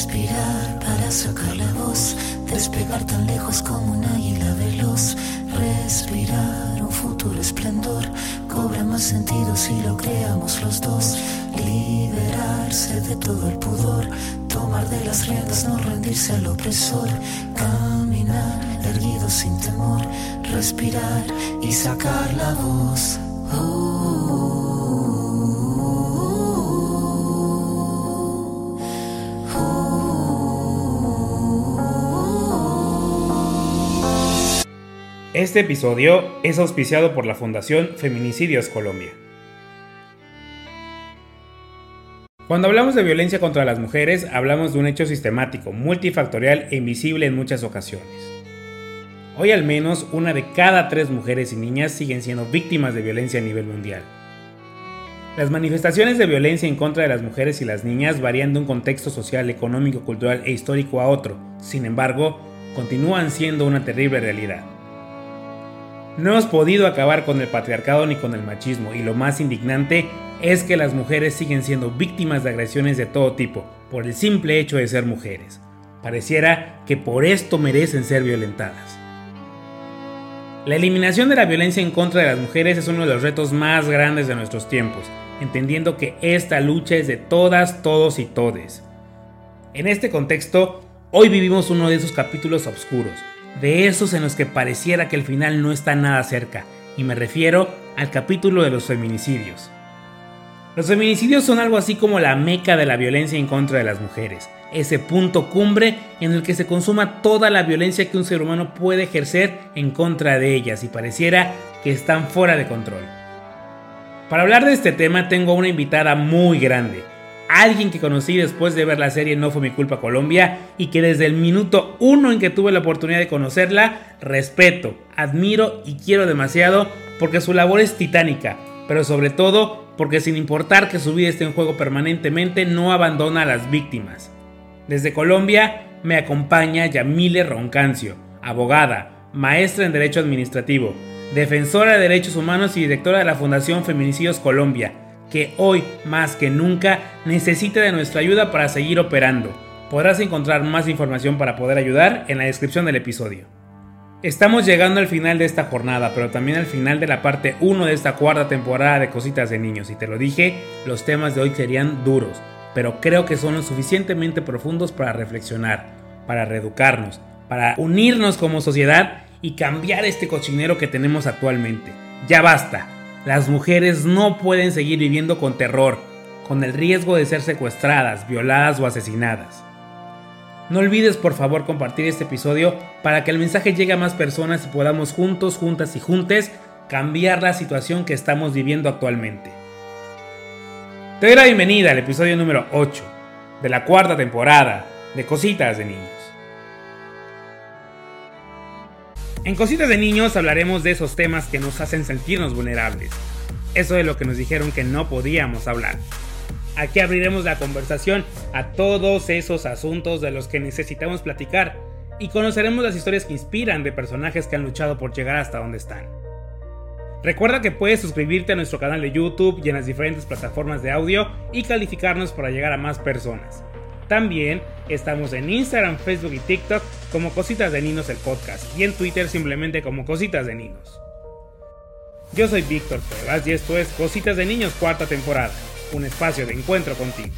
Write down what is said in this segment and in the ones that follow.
Respirar para sacar la voz, despegar tan lejos como un águila veloz. Respirar un futuro esplendor, cobra más sentido si lo creamos los dos. Liberarse de todo el pudor, tomar de las riendas, no rendirse al opresor. Caminar erguido sin temor, respirar y sacar la voz. Este episodio es auspiciado por la Fundación Feminicidios Colombia. Cuando hablamos de violencia contra las mujeres, hablamos de un hecho sistemático, multifactorial e invisible en muchas ocasiones. Hoy al menos una de cada tres mujeres y niñas siguen siendo víctimas de violencia a nivel mundial. Las manifestaciones de violencia en contra de las mujeres y las niñas varían de un contexto social, económico, cultural e histórico a otro, sin embargo, continúan siendo una terrible realidad. No hemos podido acabar con el patriarcado ni con el machismo y lo más indignante es que las mujeres siguen siendo víctimas de agresiones de todo tipo por el simple hecho de ser mujeres. Pareciera que por esto merecen ser violentadas. La eliminación de la violencia en contra de las mujeres es uno de los retos más grandes de nuestros tiempos, entendiendo que esta lucha es de todas, todos y todes. En este contexto, hoy vivimos uno de esos capítulos oscuros, de esos en los que pareciera que el final no está nada cerca, y me refiero al capítulo de los feminicidios. Los feminicidios son algo así como la meca de la violencia en contra de las mujeres, ese punto cumbre en el que se consuma toda la violencia que un ser humano puede ejercer en contra de ellas y pareciera que están fuera de control. Para hablar de este tema tengo una invitada muy grande, alguien que conocí después de ver la serie No fue mi culpa Colombia y que desde el minuto uno en que tuve la oportunidad de conocerla, respeto, admiro y quiero demasiado porque su labor es titánica, pero sobre todo porque sin importar que su vida esté en juego permanentemente, no abandona a las víctimas. Desde Colombia me acompaña Yamile Roncancio, abogada, maestra en Derecho Administrativo, defensora de derechos humanos y directora de la Fundación Feminicidios Colombia, que hoy más que nunca necesita de nuestra ayuda para seguir operando. Podrás encontrar más información para poder ayudar en la descripción del episodio. Estamos llegando al final de esta jornada, pero también al final de la parte 1 de esta cuarta temporada de Cositas de Niños. Y te lo dije, los temas de hoy serían duros, pero creo que son lo suficientemente profundos para reflexionar, para reeducarnos, para unirnos como sociedad y cambiar este cochinero que tenemos actualmente. Ya basta, las mujeres no pueden seguir viviendo con terror, con el riesgo de ser secuestradas, violadas o asesinadas. No olvides por favor compartir este episodio para que el mensaje llegue a más personas y podamos juntos, juntas y juntes cambiar la situación que estamos viviendo actualmente. Te doy la bienvenida al episodio número 8 de la cuarta temporada de Cositas de Niños. En Cositas de Niños hablaremos de esos temas que nos hacen sentirnos vulnerables. Eso de lo que nos dijeron que no podíamos hablar. Aquí abriremos la conversación a todos esos asuntos de los que necesitamos platicar y conoceremos las historias que inspiran de personajes que han luchado por llegar hasta donde están. Recuerda que puedes suscribirte a nuestro canal de YouTube y en las diferentes plataformas de audio y calificarnos para llegar a más personas. También estamos en Instagram, Facebook y TikTok como Cositas de Ninos el podcast y en Twitter simplemente como Cositas de Ninos. Yo soy Víctor Cuevas y esto es Cositas de Niños cuarta temporada, un espacio de encuentro contigo.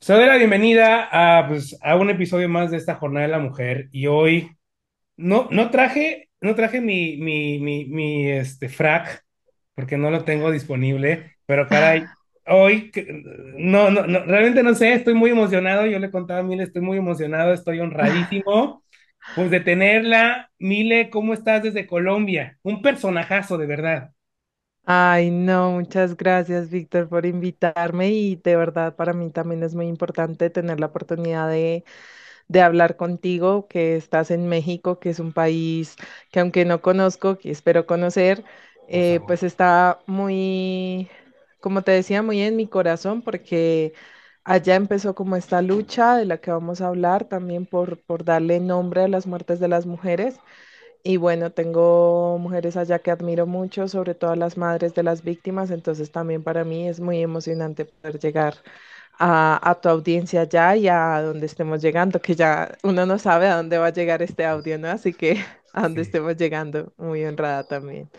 Se doy la bienvenida a, pues, a un episodio más de esta Jornada de la Mujer y hoy no, no traje, no traje mi, mi, mi, mi este, frac porque no lo tengo disponible, pero caray, hoy, no, no, no, realmente no sé, estoy muy emocionado, yo le contaba a Mile, estoy muy emocionado, estoy honradísimo, pues de tenerla. Mile, ¿cómo estás desde Colombia? Un personajazo, de verdad. Ay, no, muchas gracias, Víctor, por invitarme y de verdad para mí también es muy importante tener la oportunidad de, de hablar contigo, que estás en México, que es un país que aunque no conozco, que espero conocer, eh, pues está muy como te decía, muy en mi corazón porque allá empezó como esta lucha de la que vamos a hablar también por, por darle nombre a las muertes de las mujeres. Y bueno, tengo mujeres allá que admiro mucho, sobre todo las madres de las víctimas, entonces también para mí es muy emocionante poder llegar a, a tu audiencia ya y a donde estemos llegando, que ya uno no sabe a dónde va a llegar este audio, ¿no? Así que a donde Sí. estemos llegando, muy honrada también.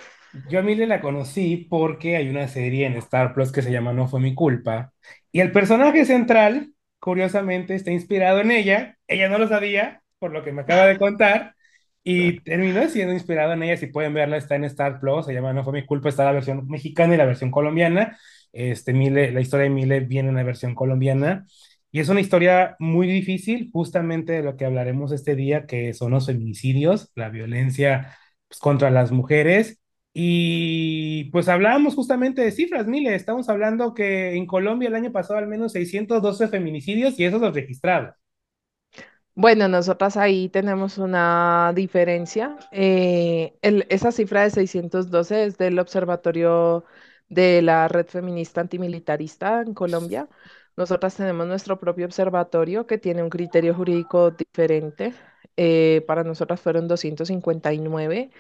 Yo a Mile la conocí porque hay una serie en Star Plus que se llama No fue mi culpa. Y el personaje central, curiosamente, está inspirado en ella. Ella no lo sabía, por lo que me acaba de contar. Y terminó siendo inspirado en ella. Si pueden verla, está en Star Plus. Se llama No fue mi culpa. Está la versión mexicana y la versión colombiana. Este, la historia de Mile viene en la versión colombiana. Y es una historia muy difícil, justamente de lo que hablaremos este día, que son los feminicidios, la violencia pues, contra las mujeres y pues hablábamos justamente de cifras, Mile, estamos hablando que en Colombia el año pasado al menos 612 feminicidios y esos los registrados. Bueno, nosotras ahí tenemos una diferencia. Eh, esa cifra de 612 es del Observatorio de la Red Feminista Antimilitarista en Colombia. Nosotras tenemos nuestro propio observatorio que tiene un criterio jurídico diferente. Eh, para nosotras fueron 259.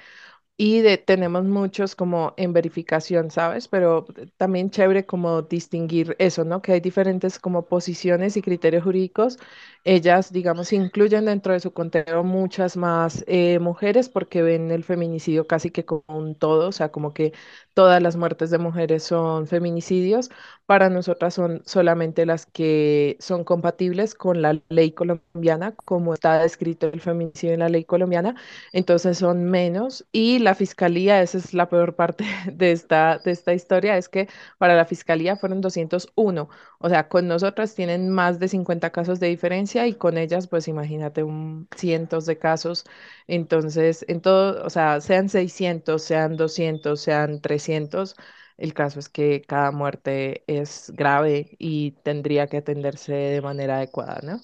Y de, tenemos muchos como en verificación, ¿sabes? Pero también chévere como distinguir eso, ¿no? Que hay diferentes como posiciones y criterios jurídicos. Ellas, digamos, incluyen dentro de su conteo muchas más eh, mujeres porque ven el feminicidio casi que como un todo, o sea, como que todas las muertes de mujeres son feminicidios. Para nosotras son solamente las que son compatibles con la ley colombiana, como está descrito el feminicidio en la ley colombiana entonces son menos y la fiscalía, esa es la peor parte de esta, de esta historia, es que para la fiscalía fueron 201, o sea, con nosotras tienen más de 50 casos de diferencia y con ellas, pues imagínate, un, cientos de casos, entonces, en todo, o sea, sean 600, sean 200, sean 300. El caso es que cada muerte es grave y tendría que atenderse de manera adecuada, ¿no?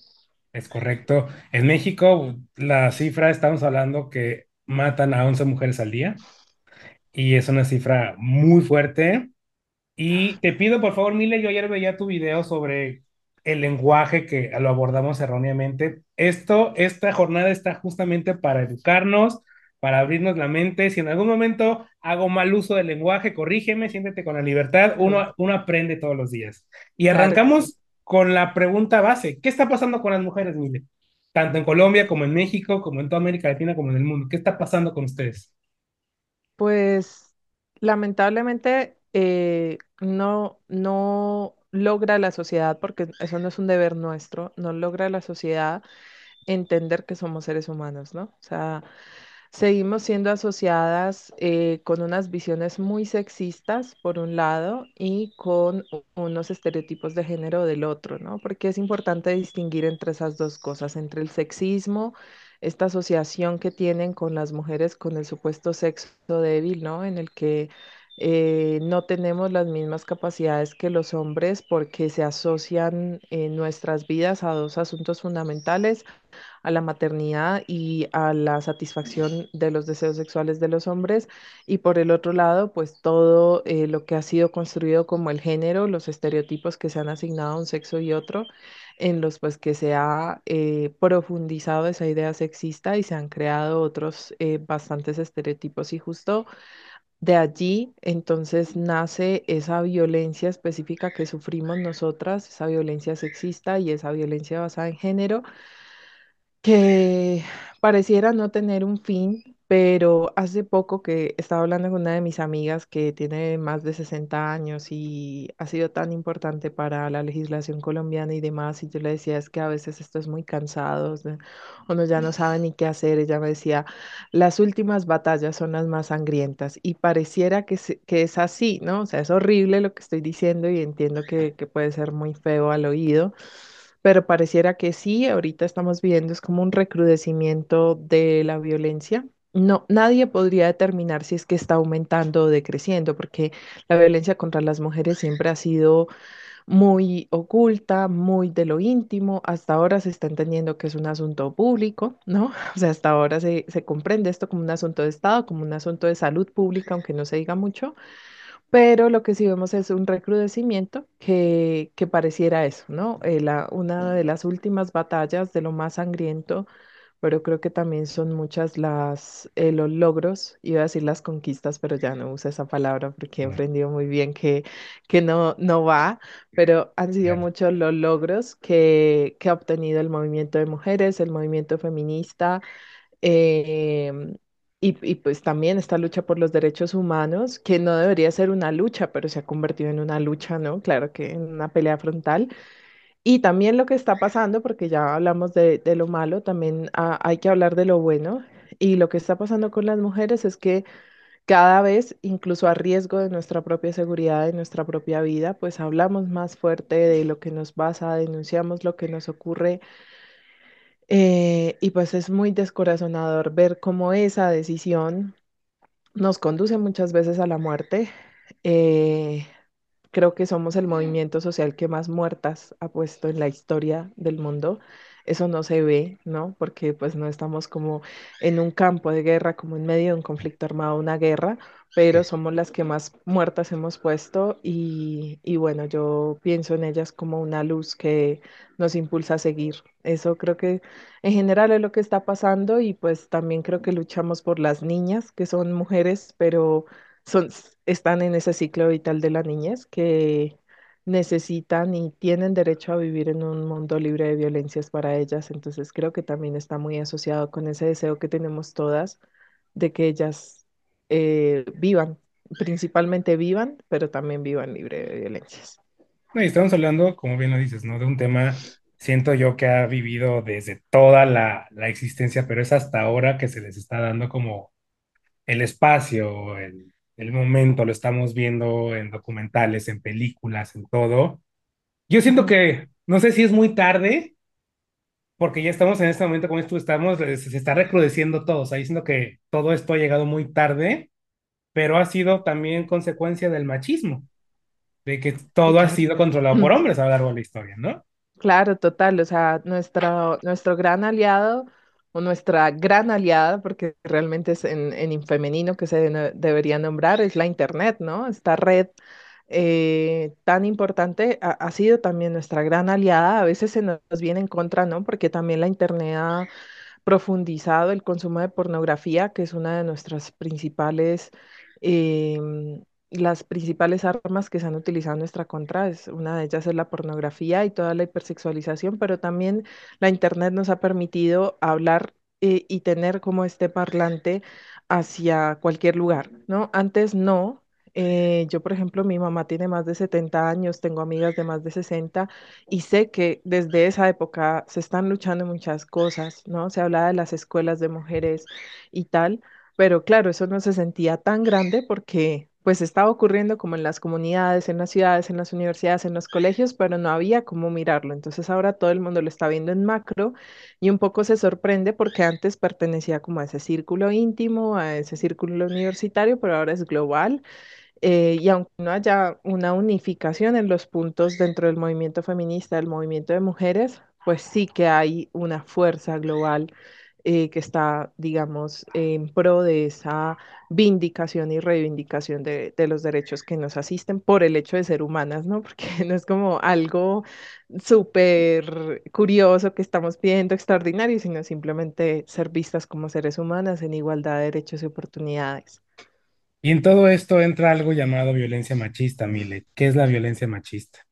Es correcto. En México, la cifra, estamos hablando que matan a 11 mujeres al día y es una cifra muy fuerte. Y te pido, por favor, Mile, yo ayer veía tu video sobre el lenguaje que lo abordamos erróneamente. Esto, esta jornada está justamente para educarnos, para abrirnos la mente. Si en algún momento hago mal uso del lenguaje, corrígeme, siéntete con la libertad. Uno, uno aprende todos los días. Y arrancamos con la pregunta base. ¿Qué está pasando con las mujeres, Mile? Tanto en Colombia como en México, como en toda América Latina, como en el mundo. ¿Qué está pasando con ustedes? Pues lamentablemente eh, no, no logra la sociedad, porque eso no es un deber nuestro, no logra la sociedad entender que somos seres humanos, ¿no? O sea, seguimos siendo asociadas eh, con unas visiones muy sexistas, por un lado, y con unos estereotipos de género del otro, ¿no? Porque es importante distinguir entre esas dos cosas, entre el sexismo, esta asociación que tienen con las mujeres con el supuesto sexo débil, ¿no? En el que... eh, no tenemos las mismas capacidades que los hombres porque se asocian en nuestras vidas a dos asuntos fundamentales a la maternidad y a la satisfacción de los deseos sexuales de los hombres. Y por el otro lado, pues todo eh, lo que ha sido construido como el género, los estereotipos que se han asignado a un sexo y otro, en los pues que se ha eh, profundizado esa idea sexista y se han creado otros eh, bastantes estereotipos. Y justo de allí entonces nace esa violencia específica que sufrimos nosotras, esa violencia sexista y esa violencia basada en género que pareciera no tener un fin, pero hace poco que estaba hablando con una de mis amigas que tiene más de 60 años y ha sido tan importante para la legislación colombiana y demás, y yo le decía, es que a veces esto es muy cansado, uno ya no sabe ni qué hacer, ella me decía, las últimas batallas son las más sangrientas y pareciera que, que es así, ¿no? O sea, es horrible lo que estoy diciendo y entiendo que, que puede ser muy feo al oído pero pareciera que sí, ahorita estamos viendo es como un recrudecimiento de la violencia. No, nadie podría determinar si es que está aumentando o decreciendo, porque la violencia contra las mujeres siempre ha sido muy oculta, muy de lo íntimo. Hasta ahora se está entendiendo que es un asunto público, ¿no? O sea, hasta ahora se, se comprende esto como un asunto de Estado, como un asunto de salud pública, aunque no se diga mucho. Pero lo que sí vemos es un recrudecimiento que, que pareciera eso, ¿no? Eh, la- una de las últimas batallas de lo más sangriento pero creo que también son muchas las, eh, los logros, iba a decir las conquistas, pero ya no uso esa palabra porque he aprendido muy bien que, que no, no va, pero han sido muchos los logros que, que ha obtenido el movimiento de mujeres, el movimiento feminista. em, y, pues también esta lucha por los derechos humanos, que no debería ser una lucha, pero se ha convertido en una lucha, ¿no? Claro que en una pelea frontal. Y también lo que está pasando, porque ya hablamos de, lo malo, también hay que hablar de lo bueno. Y lo que está pasando con las mujeres es que cada vez, incluso a riesgo de nuestra propia seguridad, de nuestra propia vida, pues hablamos más fuerte de lo que nos pasa, denunciamos lo que nos ocurre. Eh, y pues es muy descorazonador ver cómo esa decisión nos conduce muchas veces a la muerte. eh, Creo que somos el movimiento social que más muertas ha puesto en la historia del mundo. Eso no se ve, ¿no? Porque pues no estamos como en un campo de guerra, como en medio de un conflicto armado, una guerra, pero somos las que más muertas hemos puesto y, y bueno, yo pienso en ellas como una luz que nos impulsa a seguir. Eso creo que en general es lo que está pasando y pues también creo que luchamos por las niñas, que son mujeres, pero son, están en ese ciclo vital de la niñez que necesitan y tienen derecho a vivir en un mundo libre de violencias para ellas. Entonces creo que también está muy asociado con ese deseo que tenemos todas de que ellas eh, vivan, principalmente vivan, pero también vivan libre de violencias. No, y estamos hablando, como bien lo dices, ¿no? De un tema, siento yo que ha vivido desde toda la, la existencia, pero es hasta ahora que se les está dando como el espacio, el, el momento, lo estamos viendo en documentales, en películas, en todo. Yo siento que, no sé si es muy tarde, porque ya estamos en este momento, como tú estamos, se está recrudeciendo todo, o sea, diciendo que todo esto ha llegado muy tarde, pero ha sido también consecuencia del machismo, de que todo ha sido controlado por hombres a lo largo de la historia, ¿no? Claro, total. O sea, nuestro, nuestro gran aliado o nuestra gran aliada, porque realmente es en, en femenino que se debería nombrar, es la Internet, ¿no? Esta red eh, tan importante ha, ha sido también nuestra gran aliada. A veces se nos viene en contra, ¿no? Porque también la Internet ha profundizado el consumo de pornografía, que es una de nuestras principales, em, las principales armas que se han utilizado en nuestra contra. Es, una de ellas es la pornografía y toda la hipersexualización, pero también la Internet nos ha permitido hablar eh, y tener como este parlante hacia cualquier lugar, ¿no? Antes no. Eh, yo, por ejemplo, mi mamá tiene más de 70 años, tengo amigas de más de 60 y sé que desde esa época se están luchando muchas cosas, ¿no? Se hablaba de las escuelas de mujeres y tal, pero claro, eso no se sentía tan grande porque pues estaba ocurriendo como en las comunidades, en las ciudades, en las universidades, en los colegios, pero no había cómo mirarlo. Entonces ahora todo el mundo lo está viendo en macro y un poco se sorprende porque antes pertenecía como a ese círculo íntimo, a ese círculo universitario, pero ahora es global eh, y aunque no haya una unificación en los puntos dentro del movimiento feminista, del movimiento de mujeres, pues sí que hay una fuerza global eh, que está, digamos, en pro de esa vindicación y reivindicación de, los derechos que nos asisten por el hecho de ser humanas, ¿no? Porque no es como algo súper curioso que estamos pidiendo extraordinario, sino simplemente ser vistas como seres humanas en igualdad de derechos y oportunidades. Y en todo esto entra algo llamado violencia machista, Mile. ¿Qué es la violencia machista?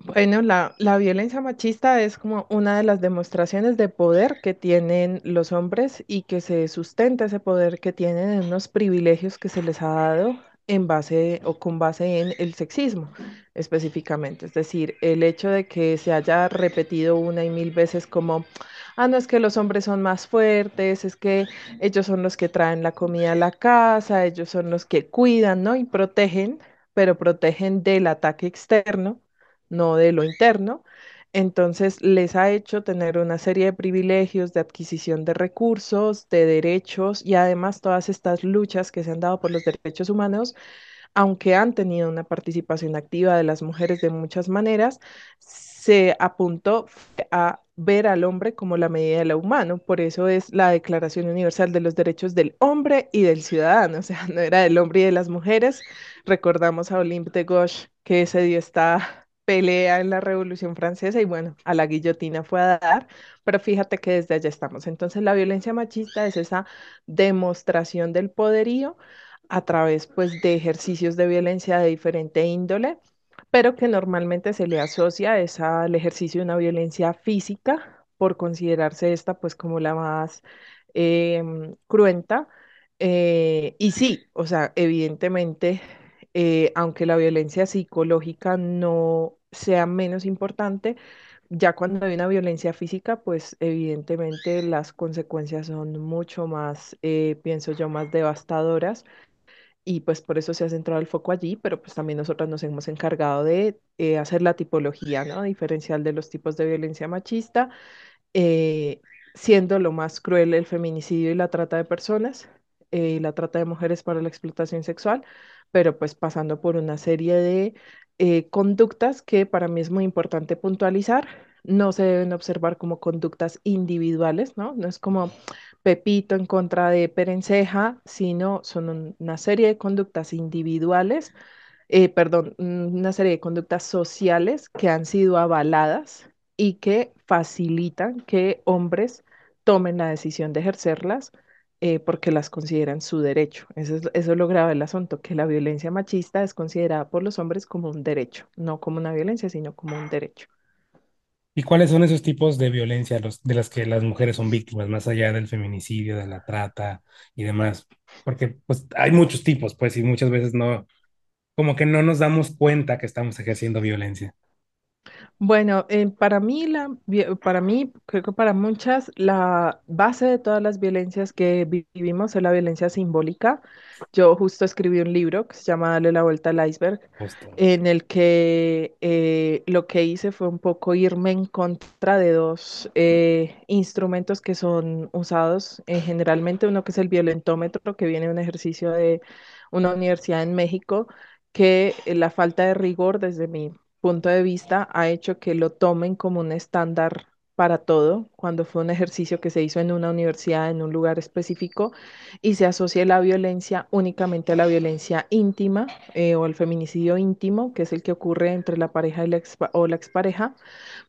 Bueno, la, la violencia machista es como una de las demostraciones de poder que tienen los hombres y que se sustenta ese poder que tienen en unos privilegios que se les ha dado en base o con base en el sexismo específicamente. Es decir, el hecho de que se haya repetido una y mil veces como, ah, no es que los hombres son más fuertes, es que ellos son los que traen la comida a la casa, ellos son los que cuidan, ¿no? Y protegen, pero protegen del ataque externo no de lo interno. Entonces les ha hecho tener una serie de privilegios, de adquisición de recursos, de derechos y además todas estas luchas que se han dado por los derechos humanos, aunque han tenido una participación activa de las mujeres de muchas maneras, se apuntó a ver al hombre como la medida de lo humano. Por eso es la Declaración Universal de los Derechos del Hombre y del Ciudadano. O sea, no era del hombre y de las mujeres. Recordamos a Olympe de Gauche que se dio esta pelea en la Revolución Francesa y bueno, a la guillotina fue a dar, pero fíjate que desde allá estamos. Entonces la violencia machista es esa demostración del poderío a través pues de ejercicios de violencia de diferente índole, pero que normalmente se le asocia es al ejercicio de una violencia física por considerarse esta pues como la más em, cruenta. Eh, y sí, o sea, evidentemente, eh, aunque la violencia psicológica no sea menos importante, ya cuando hay una violencia física, pues evidentemente las consecuencias son mucho más, eh, pienso yo, más devastadoras y pues por eso se ha centrado el foco allí, pero pues también nosotros nos hemos encargado de eh, hacer la tipología, ¿no? Diferencial de los tipos de violencia machista, eh, siendo lo más cruel el feminicidio y la trata de personas, eh, la trata de mujeres para la explotación sexual, pero pues pasando por una serie de conductas que para mí es muy importante puntualizar. No se deben observar como conductas individuales, ¿no? No es como Pepito en contra de Perenceja, sino son una serie de conductas individuales, eh, perdón, una serie de conductas sociales que han sido avaladas y que facilitan que hombres tomen la decisión de ejercerlas eh, porque las consideran su derecho. Eso es, eso es lo grave del asunto, que la violencia machista es considerada por los hombres como un derecho, no como una violencia, sino como un derecho. ¿Y cuáles son esos tipos de violencia de las que las mujeres son víctimas, más allá del feminicidio, de la trata y demás? Porque pues hay muchos tipos, pues, y muchas veces no, como que no nos damos cuenta que estamos ejerciendo violencia. Bueno, eh, para mí, la, vi- para mí, creo que para muchas, la base de todas las violencias que vi- vivimos es la violencia simbólica. Yo justo escribí un libro que se llama Dale la vuelta al iceberg, Justo. en el que eh, lo que hice fue un poco irme en contra de dos eh, instrumentos que son usados eh, generalmente, uno que es el violentómetro, que viene de un ejercicio de una universidad en México, que eh, la falta de rigor desde mi punto de vista ha hecho que lo tomen como un estándar para todo, cuando fue un ejercicio que se hizo en una universidad, en un lugar específico, y se asocia la violencia únicamente a la violencia íntima eh, o al feminicidio íntimo, que es el que ocurre entre la pareja y la o la expareja,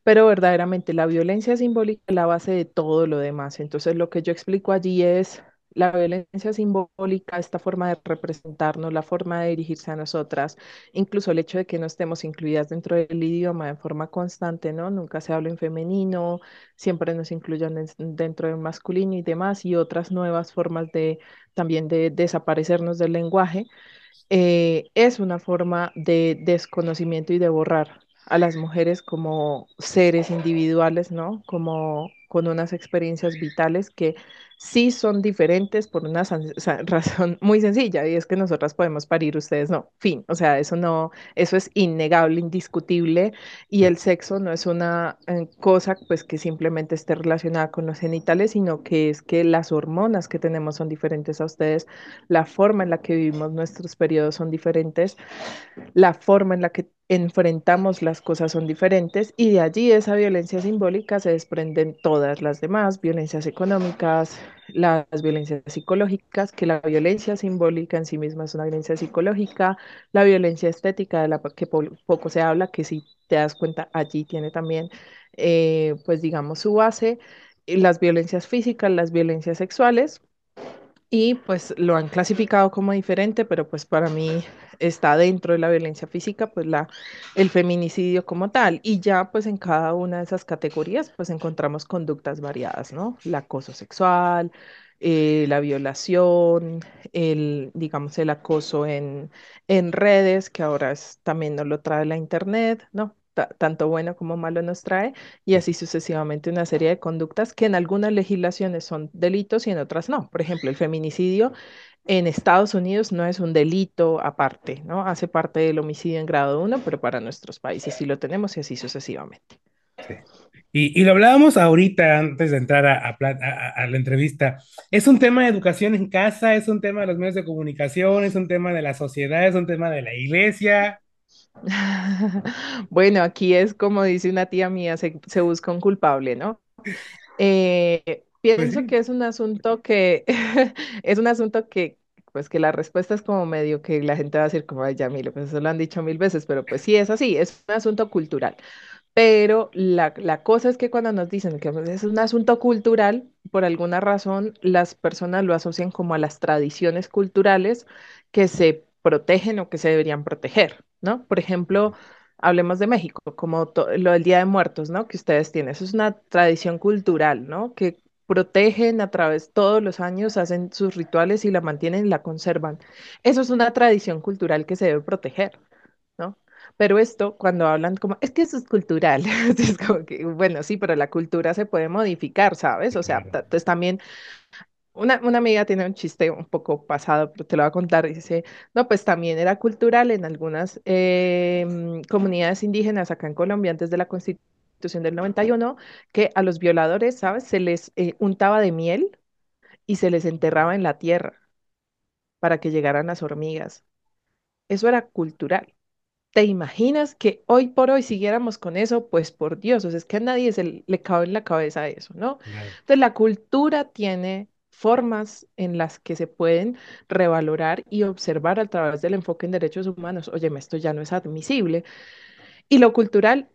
pero verdaderamente la violencia simbólica es la base de todo lo demás. Entonces, lo que yo explico allí es la violencia simbólica, esta forma de representarnos, la forma de dirigirse a nosotras, incluso el hecho de que no estemos incluidas dentro del idioma de forma constante, ¿no? Nunca se habla en femenino, siempre nos incluyen en- dentro del masculino y demás, y otras nuevas formas de también de desaparecernos del lenguaje eh, es una forma de desconocimiento y de borrar a las mujeres como seres individuales, ¿no? Como con unas experiencias vitales que sí son diferentes por una razón muy sencilla, y es que nosotras podemos parir, ustedes no. Fin, o sea, eso no, eso es innegable, indiscutible, y el sexo no es una eh, cosa pues que simplemente esté relacionada con los genitales, sino que es que las hormonas que tenemos son diferentes a ustedes la forma en la que vivimos nuestros periodos son diferentes, la forma en la que enfrentamos las cosas son diferentes y de allí esa violencia simbólica se desprenden todas las demás, violencias económicas, las violencias psicológicas, que la violencia simbólica en sí misma es una violencia psicológica, la violencia estética de la que po poco se habla, que si te das cuenta allí tiene también, eh, pues digamos, su base, las violencias físicas, las violencias sexuales y pues lo han clasificado como diferente, pero pues para mí está dentro de la violencia física, pues la, el feminicidio como tal. Y ya pues en cada una de esas categorías pues encontramos conductas variadas, ¿no? El acoso sexual, eh, la violación, el, digamos, el acoso en, en redes, que ahora es, también nos lo trae la internet, ¿no? Ta- tanto bueno como malo nos trae y así sucesivamente una serie de conductas que en algunas legislaciones son delitos y en otras no. Por ejemplo, el feminicidio en Estados Unidos no es un delito aparte, ¿no? Hace parte del homicidio en grado uno, pero para nuestros países sí lo tenemos y así sucesivamente. Y, y lo hablábamos ahorita antes de entrar a, a- a la entrevista. Es un tema de educación en casa, es un tema de los medios de comunicación, es un tema de la sociedad, es un tema de la iglesia. Bueno, aquí es como dice una tía mía, se, se busca un culpable, ¿no? Eh, Pues pienso que es un asunto que es un asunto que pues que la respuesta es como medio que la gente va a decir como, ay, ya, mire, pues eso lo han dicho mil veces, pero pues sí es así, es un asunto cultural. Pero la, la cosa es que cuando nos dicen que es un asunto cultural, por alguna razón las personas lo asocian como a las tradiciones culturales que se protegen o que se deberían proteger, ¿no? Por ejemplo, hablemos de México, como lo del Día de Muertos, ¿no? Que ustedes tienen. Eso es una tradición cultural, ¿no? Que protegen a través todos los años, hacen sus rituales y la mantienen y la conservan. Eso es una tradición cultural que se debe proteger, ¿no? Pero esto, cuando hablan como, es que eso es cultural, es como que, bueno, sí, pero la cultura se puede modificar, ¿sabes? O sea, entonces también una, una, amiga tiene un chiste un poco pasado, pero te lo voy a contar. Dice, no, pues también era cultural en algunas em, comunidades indígenas acá en Colombia antes de la constitución del 91, que a los violadores, ¿sabes? Se les eh, untaba de miel y se les enterraba en la tierra para que llegaran las hormigas. Eso era cultural. ¿Te imaginas que hoy por hoy siguiéramos con eso? Pues por Dios, o sea, es que a nadie se le cabe en la cabeza eso, ¿no? Entonces la cultura tiene formas en las que se pueden revalorar y observar a través del enfoque en derechos humanos. Oye, esto ya no es admisible. Y lo cultural,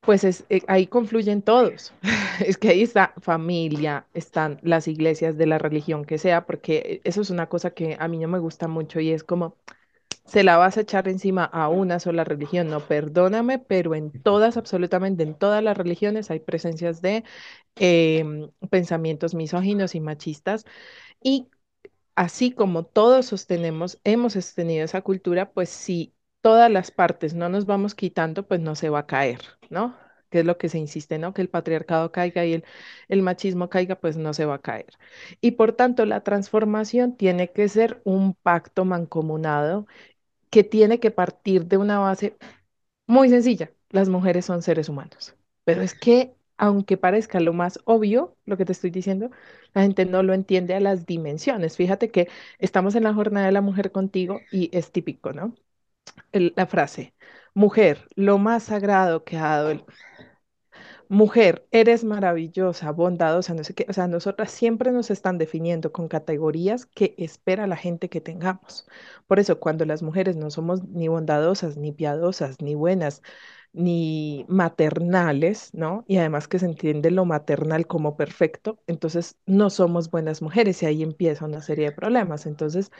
pues es, eh, ahí confluyen todos. es que ahí está familia, están las iglesias de la religión que sea, porque eso es una cosa que a mí no me gusta mucho y es como se la vas a echar encima a una sola religión. No, perdóname, pero en todas, absolutamente en todas las religiones hay presencias de em, pensamientos misóginos y machistas. Y así como todos sostenemos, hemos sostenido esa cultura, pues si todas las partes no nos vamos quitando, pues no se va a caer, ¿no? que es lo que se insiste, ¿no? Que el patriarcado caiga y el, el machismo caiga, pues no se va a caer. Y por tanto, la transformación tiene que ser un pacto mancomunado que tiene que partir de una base muy sencilla. Las mujeres son seres humanos. Pero es que, aunque parezca lo más obvio, lo que te estoy diciendo, la gente no lo entiende a las dimensiones. Fíjate que estamos en la jornada de la mujer contigo y es típico, ¿no? la frase, mujer, lo más sagrado que ha dado el mujer, eres maravillosa, bondadosa, no sé qué. O sea, nosotras siempre nos están definiendo con categorías que espera la gente que tengamos. Por eso, cuando las mujeres no somos ni bondadosas, ni piadosas, ni buenas, ni maternales, ¿no? Y además que se entiende lo maternal como perfecto, entonces no somos buenas mujeres y ahí empieza una serie de problemas. Entonces,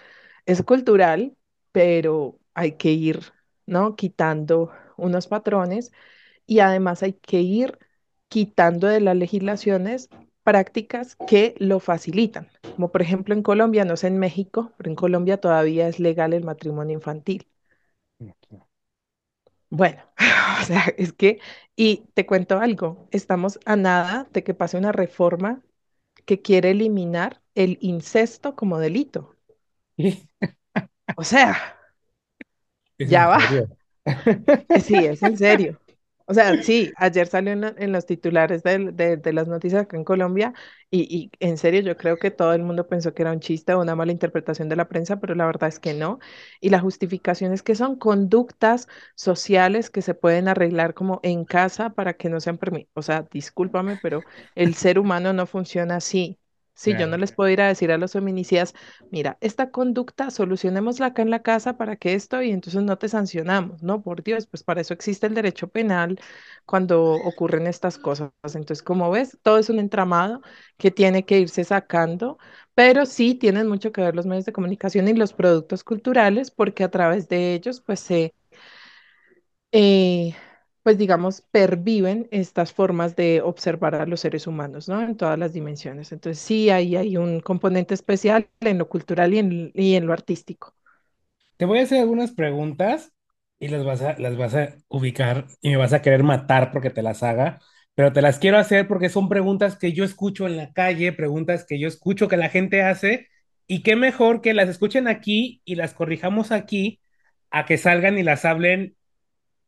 es cultural, pero hay que ir, ¿no? Quitando unos patrones y además hay que ir quitando de las legislaciones prácticas que lo facilitan, como por ejemplo en Colombia, no sé en México, pero en Colombia todavía es legal el matrimonio infantil. Bueno, o sea, es que, y te cuento algo, estamos a nada de que pase una reforma que quiere eliminar el incesto como delito. O sea, ya va. Sí, es en serio. O sea, sí, ayer salió en, los titulares de, las noticias acá en Colombia y, en serio yo creo que todo el mundo pensó que era un chiste o una mala interpretación de la prensa, pero la verdad es que no. Y la justificación es que son conductas sociales que se pueden arreglar como en casa para que no sean permitidas. O sea, discúlpame, pero el ser humano no funciona así. Sí, yo no les puedo ir a decir a los feminicidas, mira, esta conducta solucionémosla acá en la casa para que esto y entonces no te sancionamos, ¿no? Por Dios, pues para eso existe el derecho penal cuando ocurren estas cosas. Entonces, como ves, todo es un entramado que tiene que irse sacando, pero sí tienen mucho que ver los medios de comunicación y los productos culturales porque a través de ellos, pues se... Eh, pues digamos, perviven estas formas de observar a los seres humanos, ¿no? En todas las dimensiones. Entonces, sí, ahí hay un componente especial en lo cultural y en, y en lo artístico. Te voy a hacer algunas preguntas y las vas a, las vas a ubicar y me vas a querer matar porque te las haga, pero te las quiero hacer porque son preguntas que yo escucho en la calle, preguntas que yo escucho que la gente hace y qué mejor que las escuchen aquí y las corrijamos aquí a que salgan y las hablen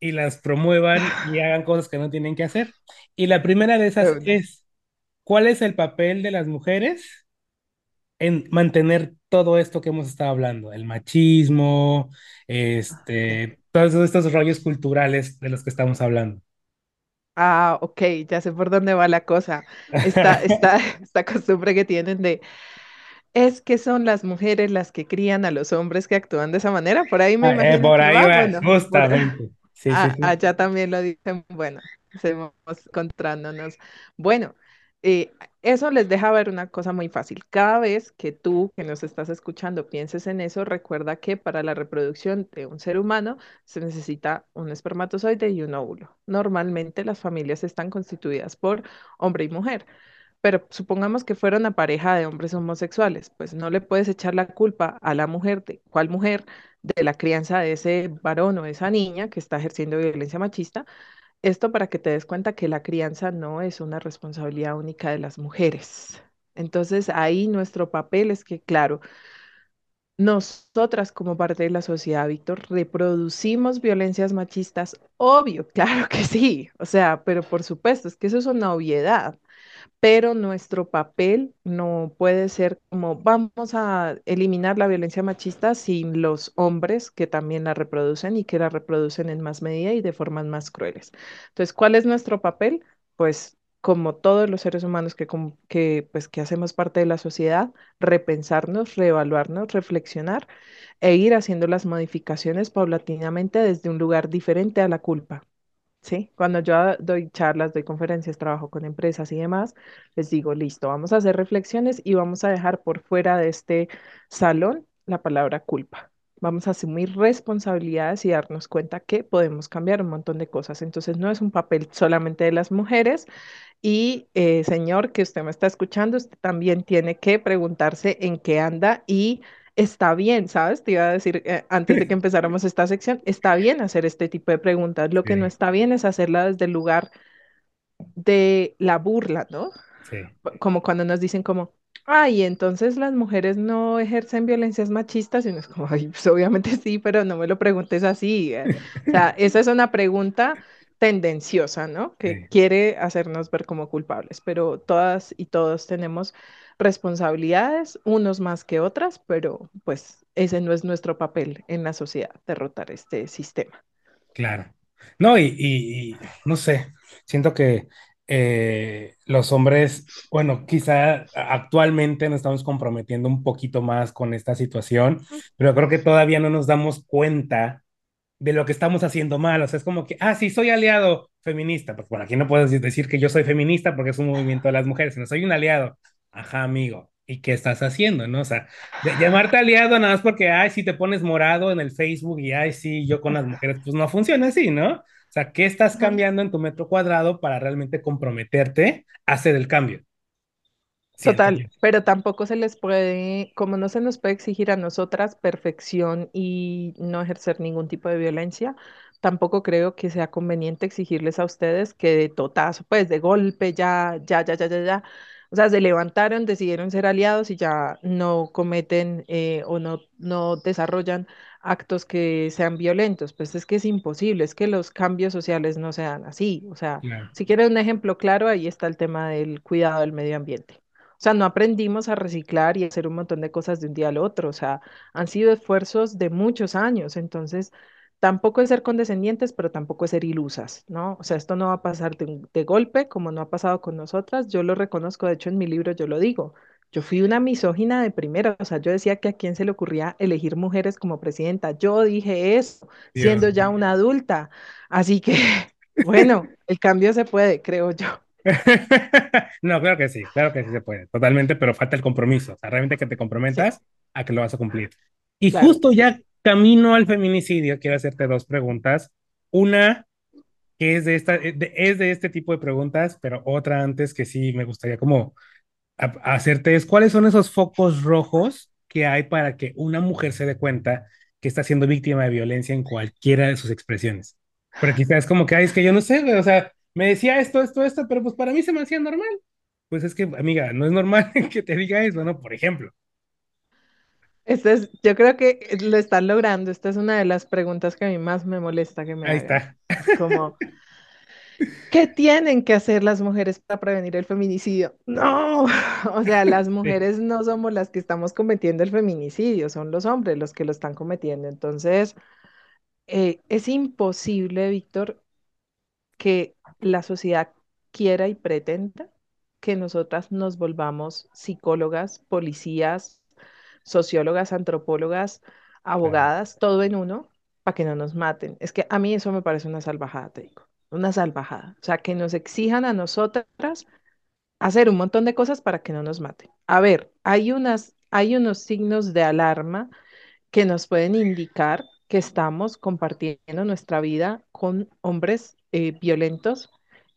y las promuevan y hagan cosas que no tienen que hacer. Y la primera de esas es, ¿cuál es el papel de las mujeres en mantener todo esto que hemos estado hablando? El machismo, este, todos estos rollos culturales de los que estamos hablando. Ah, ok, ya sé por dónde va la cosa. Esta, esta, esta costumbre que tienen de Es que son las mujeres las que crían a los hombres que actúan de esa manera. Por ahí me Ah, eh, imagino por que ahí va. Bueno, por, justamente. Sí, sí, allá también lo dicen. Bueno, seguimos encontrándonos. Bueno, eh, eso les deja ver una cosa muy fácil. Cada vez que tú que nos estás escuchando pienses en eso, recuerda que para la reproducción de un ser humano se necesita un espermatozoide y un óvulo. Normalmente las familias están constituidas por hombre y mujer. Pero supongamos que fuera una pareja de hombres homosexuales, pues no le puedes echar la culpa a la mujer, de cuál mujer, de la crianza de ese varón o esa niña que está ejerciendo violencia machista. Esto para que te des cuenta que la crianza no es una responsabilidad única de las mujeres. Entonces ahí nuestro papel es que, claro, nosotras como parte de la sociedad, Víctor, reproducimos violencias machistas, obvio, claro que sí, o sea, pero por supuesto, es que eso es una obviedad pero nuestro papel no puede ser como vamos a eliminar la violencia machista sin los hombres que también la reproducen y que la reproducen en más medida y de formas más crueles. Entonces, ¿cuál es nuestro papel? Pues como todos los seres humanos que, que, pues, que hacemos parte de la sociedad, repensarnos, reevaluarnos, reflexionar e ir haciendo las modificaciones paulatinamente desde un lugar diferente a la culpa. Sí, cuando yo doy charlas, doy conferencias, trabajo con empresas y demás, les digo, listo, vamos a hacer reflexiones y vamos a dejar por fuera de este salón la palabra culpa. Vamos a asumir responsabilidades y darnos cuenta que podemos cambiar un montón de cosas. Entonces, no es un papel solamente de las mujeres, y eh, señor, que usted me está escuchando, usted también tiene que preguntarse en qué anda y está bien, ¿sabes? Te iba a decir eh, antes de que empezáramos esta sección, está bien hacer este tipo de preguntas. Lo que no está bien es hacerla desde el lugar de la burla, ¿no? sí, como cuando nos dicen como, ay, entonces las mujeres no ejercen violencias machistas, y uno es como, ay, pues obviamente sí, pero no me lo preguntes así. eh". O sea, esa es una pregunta tendenciosa, ¿no? Que sí, quiere hacernos ver como culpables, pero todas y todos tenemos responsabilidades, unos más que otras, pero pues ese no es nuestro papel en la sociedad, derrotar este sistema. claro. No, y, y- y no sé, siento que eh, los hombres, bueno, quizá actualmente nos estamos comprometiendo un poquito más con esta situación, pero creo que todavía no nos damos cuenta de lo que estamos haciendo mal. O sea, es como que, ah, sí, soy aliado feminista. Pues bueno, aquí no puedes decir que yo soy feminista porque es un movimiento de las mujeres, sino soy un aliado. Ajá, amigo. ¿Y qué estás haciendo, no? O sea, de- llamarte aliado nada más porque, ay, si te pones morado en el Facebook y, ay, sí, yo con las mujeres, pues no funciona así, ¿no? O sea, ¿qué estás cambiando en tu metro cuadrado para realmente comprometerte a hacer el cambio? Total, pero tampoco se les puede, como no se nos puede exigir a nosotras perfección y no ejercer ningún tipo de violencia, tampoco creo que sea conveniente exigirles a ustedes que de totazo, pues de golpe, ya, ya, ya, ya, ya, ya. O sea, se levantaron, decidieron ser aliados y ya no cometen eh, o no, no desarrollan actos que sean violentos. Pues es que es imposible, es que los cambios sociales no se dan así. O sea, si quieren un ejemplo claro, ahí está el tema del cuidado del medio ambiente. O sea, no aprendimos a reciclar y a hacer un montón de cosas de un día al otro. O sea, han sido esfuerzos de muchos años. Entonces, tampoco es ser condescendientes, pero tampoco es ser ilusas, ¿no? O sea, esto no va a pasar de, golpe, como no ha pasado con nosotras. Yo lo reconozco, de hecho, en mi libro yo lo digo. Yo fui una misógina de primera. O sea, yo decía que a quién se le ocurría elegir mujeres como presidenta. Yo dije eso, siendo ya una adulta. Así que, bueno, el cambio se puede, creo yo. No, claro que sí, claro que sí se puede, totalmente, pero falta el compromiso, o sea, realmente que te Sí, comprometas a que lo vas a cumplir. Y claro, justo ya. Camino al feminicidio, quiero hacerte dos preguntas. Una que es de esta, eh, es de este tipo de preguntas, pero otra antes que sí me gustaría como hacerte es, ¿cuáles son esos focos rojos que hay para que una mujer se dé cuenta que está siendo víctima de violencia en cualquiera de sus expresiones? Porque quizás como que, ay, es que yo no sé, o sea, me decía esto, esto, esto, pero pues para mí se me hacía normal. Pues es que, amiga, no es normal que te diga eso, ¿no? Por ejemplo, Este es, yo creo que lo están logrando. Esta es una de las preguntas que a mí más me molesta que me ahí hagan. está. Es como, ¿qué tienen que hacer las mujeres para prevenir el feminicidio? No, o sea, las Sí, mujeres no somos las que estamos cometiendo el feminicidio, son los hombres los que lo están cometiendo. Entonces, eh, es imposible, Víctor, que la sociedad quiera y pretenda que nosotras nos volvamos psicólogas, policías sociólogas, antropólogas, abogadas, todo en uno, para que no nos maten. Es que a mí eso me parece una salvajada, te digo, una salvajada. O sea, que nos exijan a nosotras hacer un montón de cosas para que no nos maten. A ver, hay unas, hay unos signos de alarma que nos pueden indicar que estamos compartiendo nuestra vida con hombres eh, violentos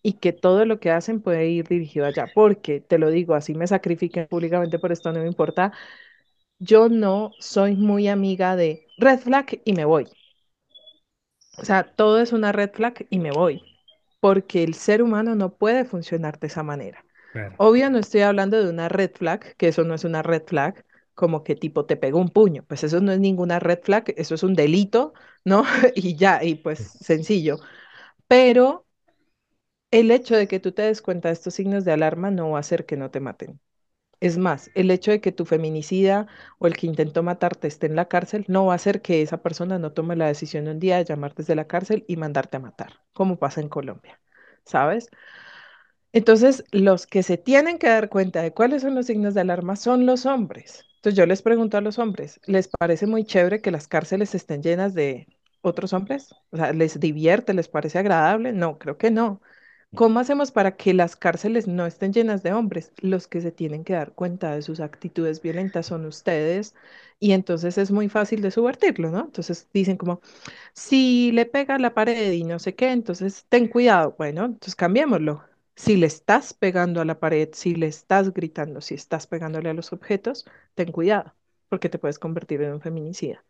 y que todo lo que hacen puede ir dirigido allá. Porque, te lo digo, así me sacrifiquen públicamente por esto, no me importa. Yo no soy muy amiga de red flag y me voy. O sea, todo es una red flag y me voy, porque el ser humano no puede funcionar de esa manera. claro. Obvio, no estoy hablando de una red flag, que eso no es una red flag, como que tipo te pegó un puño, pues eso no es ninguna red flag, eso es un delito, ¿no? Y ya, y pues sencillo. Pero el hecho de que tú te des cuenta de estos signos de alarma no va a hacer que no te maten. Es más, el hecho de que tu feminicida o el que intentó matarte esté en la cárcel no va a hacer que esa persona no tome la decisión un día de llamarte desde la cárcel y mandarte a matar, como pasa en Colombia, ¿sabes? Entonces, los que se tienen que dar cuenta de cuáles son los signos de alarma son los hombres. Entonces, yo les pregunto a los hombres, ¿les parece muy chévere que las cárceles estén llenas de otros hombres? O sea, ¿les divierte? ¿Les parece agradable? No, creo que no. ¿Cómo hacemos para que las cárceles no estén llenas de hombres? Los que se tienen que dar cuenta de sus actitudes violentas son ustedes y entonces es muy fácil de subvertirlo, ¿no? Entonces dicen como, si le pega la pared y no sé qué, entonces ten cuidado. Bueno, entonces cambiémoslo. Si le estás pegando a la pared, si le estás gritando, si estás pegándole a los objetos, ten cuidado, porque te puedes convertir en un feminicida,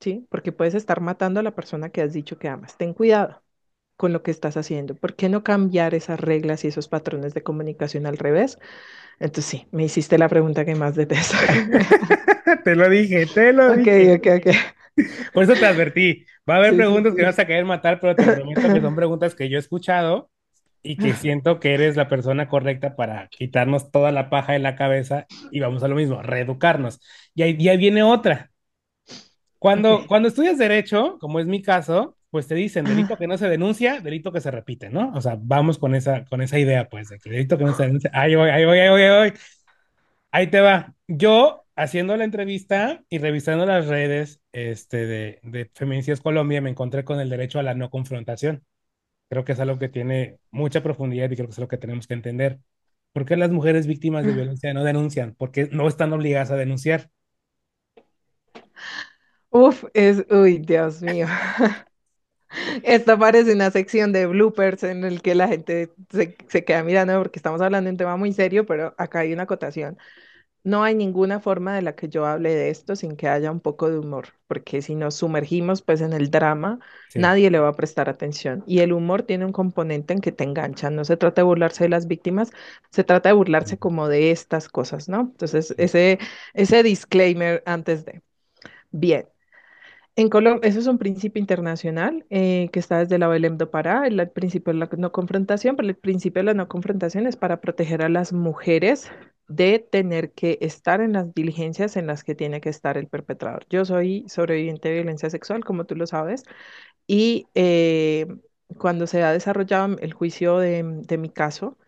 ¿sí? Porque puedes estar matando a la persona que has dicho que amas. Ten cuidado con lo que estás haciendo. ¿Por qué no cambiar esas reglas y esos patrones de comunicación al revés? Entonces sí, me hiciste la pregunta que más detesto. Te lo dije, te lo Ok, dije. ok, ok. Por eso te advertí. Va a haber Sí, sí, preguntas que sí. vas a querer matar, pero te prometo que son preguntas que yo he escuchado y que siento que eres la persona correcta para quitarnos toda la paja de la cabeza y vamos a lo mismo, reeducarnos. Y ahí, y ahí viene otra. Cuando, Ok. cuando estudias derecho, como es mi caso, pues te dicen delito que no se denuncia, delito que se repite, ¿no? O sea, vamos con esa, con esa idea, pues, de que delito que no se denuncia. Ahí voy, ahí voy, ahí voy, ahí voy. Ahí te va. Yo, haciendo la entrevista y revisando las redes este, de, de Feminicidios Colombia, me encontré con el derecho a la no confrontación. Creo que es algo que tiene mucha profundidad y creo que es algo que tenemos que entender. ¿Por qué las mujeres víctimas de violencia no denuncian? Porque no están obligadas a denunciar. Uf, es, uy, Dios mío. Esto parece una sección de bloopers en el que la gente se, se queda mirando porque estamos hablando de un tema muy serio, pero acá hay una acotación. No hay ninguna forma de la que yo hable de esto sin que haya un poco de humor, porque si nos sumergimos pues en el drama, Sí, nadie le va a prestar atención. Y el humor tiene un componente en que te engancha. No se trata de burlarse de las víctimas, se trata de burlarse como de estas cosas, ¿no? Entonces, ese, ese disclaimer antes de. Bien. En Colombia, eso es un principio internacional eh, que está desde la Belém do Pará, el, principio de la no confrontación, pero el principio de la no confrontación es para proteger a las mujeres de tener que estar en las diligencias en las que tiene que estar el perpetrador. Yo soy sobreviviente de violencia sexual, como tú lo sabes, y eh, cuando se ha desarrollado el juicio de mi caso,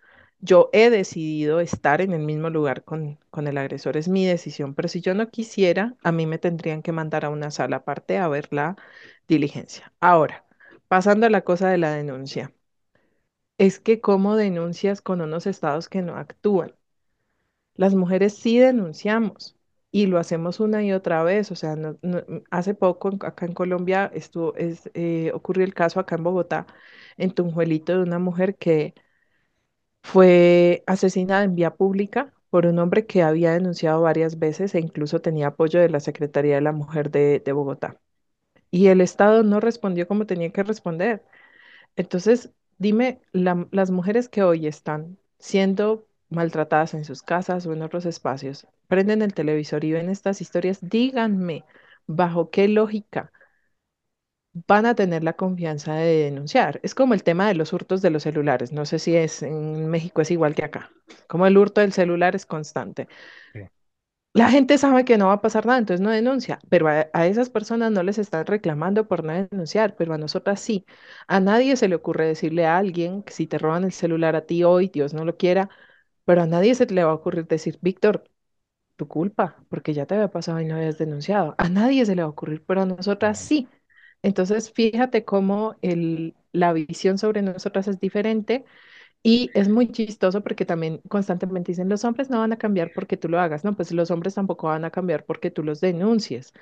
yo he decidido estar en el mismo lugar con, con el agresor, es mi decisión, pero si yo no quisiera, a mí me tendrían que mandar a una sala aparte a ver la diligencia. Ahora, pasando a la cosa de la denuncia, es que cómo denuncias con unos estados que no actúan. Las mujeres sí denunciamos y lo hacemos una y otra vez. O sea, no- no- hace poco acá en Colombia estuvo, es, eh, ocurrió el caso acá en Bogotá, en Tunjuelito, de una mujer que fue asesinada en vía pública por un hombre que había denunciado varias veces e incluso tenía apoyo de la Secretaría de la Mujer de, Bogotá. Y el Estado no respondió como tenía que responder. Entonces, dime, la- las mujeres que hoy están siendo maltratadas en sus casas o en otros espacios, prenden el televisor y ven estas historias, díganme, ¿bajo qué lógica van a tener la confianza de denunciar? Es como el tema de los hurtos de los celulares. No sé si es en México es igual que acá. Como el hurto del celular es constante. sí. La gente sabe que no va a pasar nada, entonces no denuncia, pero a, a esas personas no les están reclamando por no denunciar, pero a nosotras sí. A nadie se le ocurre decirle a alguien que si te roban el celular a ti hoy, Dios no lo quiera, pero a nadie se le va a ocurrir decir, Víctor, tu culpa, porque ya te había pasado y no habías denunciado. A nadie se le va a ocurrir, pero a nosotras sí. Entonces, fíjate cómo la visión sobre nosotras es diferente y es muy chistoso porque también constantemente dicen, los hombres no van a cambiar porque tú lo hagas. No, pues los hombres tampoco van a cambiar porque tú los denuncies.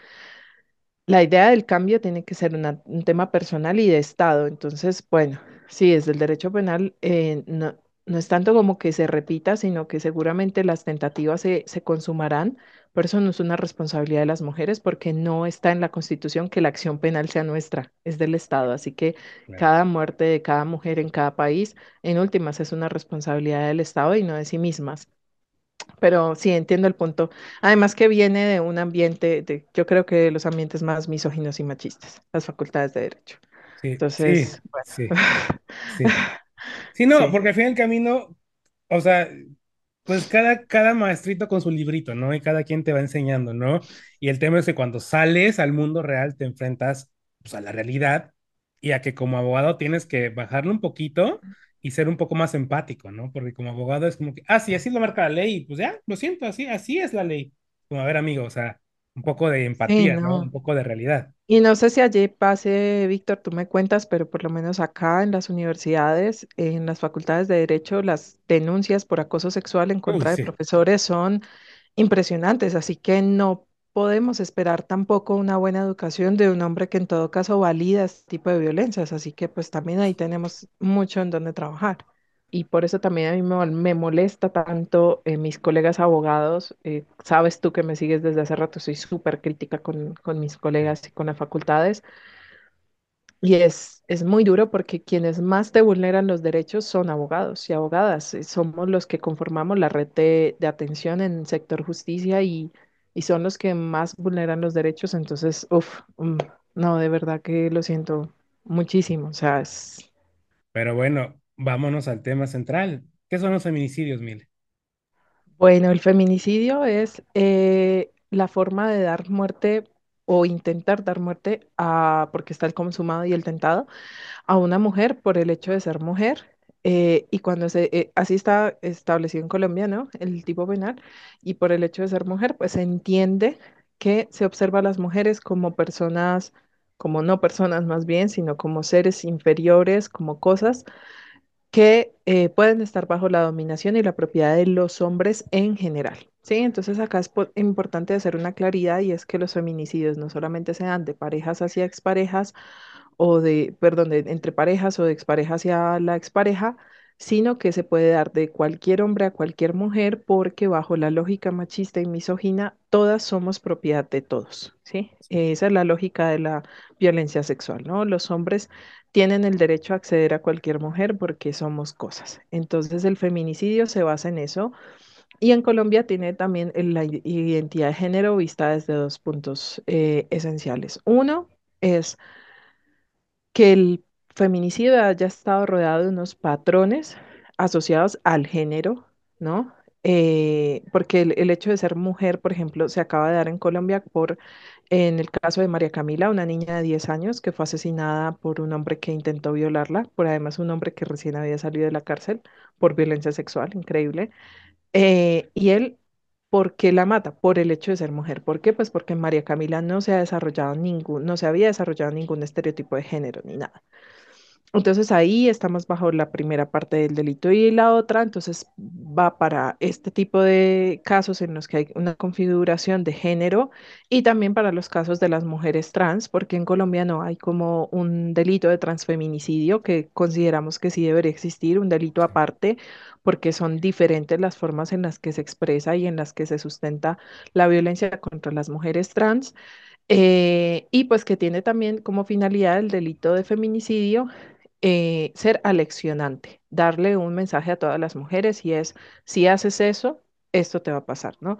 La idea del cambio tiene que ser un tema personal y de Estado. Entonces, bueno, sí, desde el derecho penal eh, no, es tanto como que se repita, sino que seguramente las tentativas se consumarán, pero eso no es una responsabilidad de las mujeres porque no está en la Constitución que la acción penal sea nuestra, es del Estado. Así que claro. cada muerte de cada mujer en cada país, en últimas, es una responsabilidad del Estado y no de sí mismas. Pero sí, entiendo el punto. Además que viene de un ambiente, de, yo creo que de los ambientes más misóginos y machistas, las facultades de derecho. Sí, sí, Entonces, bueno, sí, sí. Sí, no, sí, porque al fin y al camino, o sea, pues cada, cada maestrito con su librito, ¿no? Y cada quien te va enseñando, ¿no? Y el tema es que cuando sales al mundo real te enfrentas pues, a la realidad y a que como abogado tienes que bajarlo un poquito y ser un poco más empático, ¿no? Porque como abogado es como que, ah, sí, así lo marca la ley, pues ya, lo siento, así, así es la ley. Como, a ver, amigo, o sea, un poco de sí, empatía, ¿no? Un no. poco de realidad. Y no sé si allí pase, Víctor, tú me cuentas, pero por lo menos acá en las universidades, en las facultades de derecho, las denuncias por acoso sexual en Uy, contra de sí. profesores son impresionantes, así que no podemos esperar tampoco una buena educación de un hombre que en todo caso valida este tipo de violencias, así que pues también ahí tenemos mucho en donde trabajar. Y por eso también a mí me, me molesta tanto eh, mis colegas abogados, eh, sabes tú que me sigues desde hace rato, soy súper crítica con, con mis colegas y con las facultades. Y es, es muy duro porque quienes más te vulneran los derechos son abogados y abogadas. eh, Somos los que conformamos la red de, de atención en el sector justicia y, y son los que más vulneran los derechos. Entonces, uff, no, de verdad que lo siento muchísimo. O sea, es, Pero bueno, vámonos al tema central. ¿Qué son los feminicidios, Mil? bueno, el feminicidio es eh, la forma de dar muerte o intentar dar muerte a, porque está el consumado y el tentado a una mujer por el hecho de ser mujer. eh, y cuando se, eh, así está establecido en Colombia, ¿no? El tipo penal, y por el hecho de ser mujer, pues se entiende que se observa a las mujeres como personas, como no personas más bien, sino como seres inferiores, como cosas que eh, pueden estar bajo la dominación y la propiedad de los hombres en general. Sí, entonces acá es po- importante hacer una claridad y es que los feminicidios no solamente se dan de parejas hacia exparejas, o de, perdón, de, entre parejas o de expareja hacia la expareja, sino que se puede dar de cualquier hombre a cualquier mujer porque bajo la lógica machista y misógina, todas somos propiedad de todos, ¿sí? Esa es la lógica de la violencia sexual, ¿no? Los hombres tienen el derecho a acceder a cualquier mujer porque somos cosas. Entonces el feminicidio se basa en eso. Y en Colombia tiene también la identidad de género vista desde dos puntos eh, esenciales. Uno es que el feminicidio haya estado rodeado de unos patrones asociados al género, ¿no? Eh, porque el, el hecho de ser mujer, por ejemplo, se acaba de dar en Colombia por, en el caso de María Camila, una niña de 10 años que fue asesinada por un hombre que intentó violarla, por además un hombre que recién había salido de la cárcel por violencia sexual, increíble. Eh, y él, ¿por qué la mata? Por el hecho de ser mujer. ¿Por qué? Pues porque María Camila no se ha desarrollado ningún, no se había desarrollado ningún estereotipo de género ni nada. Entonces ahí estamos bajo la primera parte del delito y la otra, entonces va para este tipo de casos en los que hay una configuración de género y también para los casos de las mujeres trans, porque en Colombia no hay como un delito de transfeminicidio que consideramos que sí debería existir, un delito aparte, porque son diferentes las formas en las que se expresa y en las que se sustenta la violencia contra las mujeres trans. eh, y pues que tiene también como finalidad el delito de feminicidio eh, ser aleccionante, darle un mensaje a todas las mujeres y es, si haces eso, esto te va a pasar, ¿no?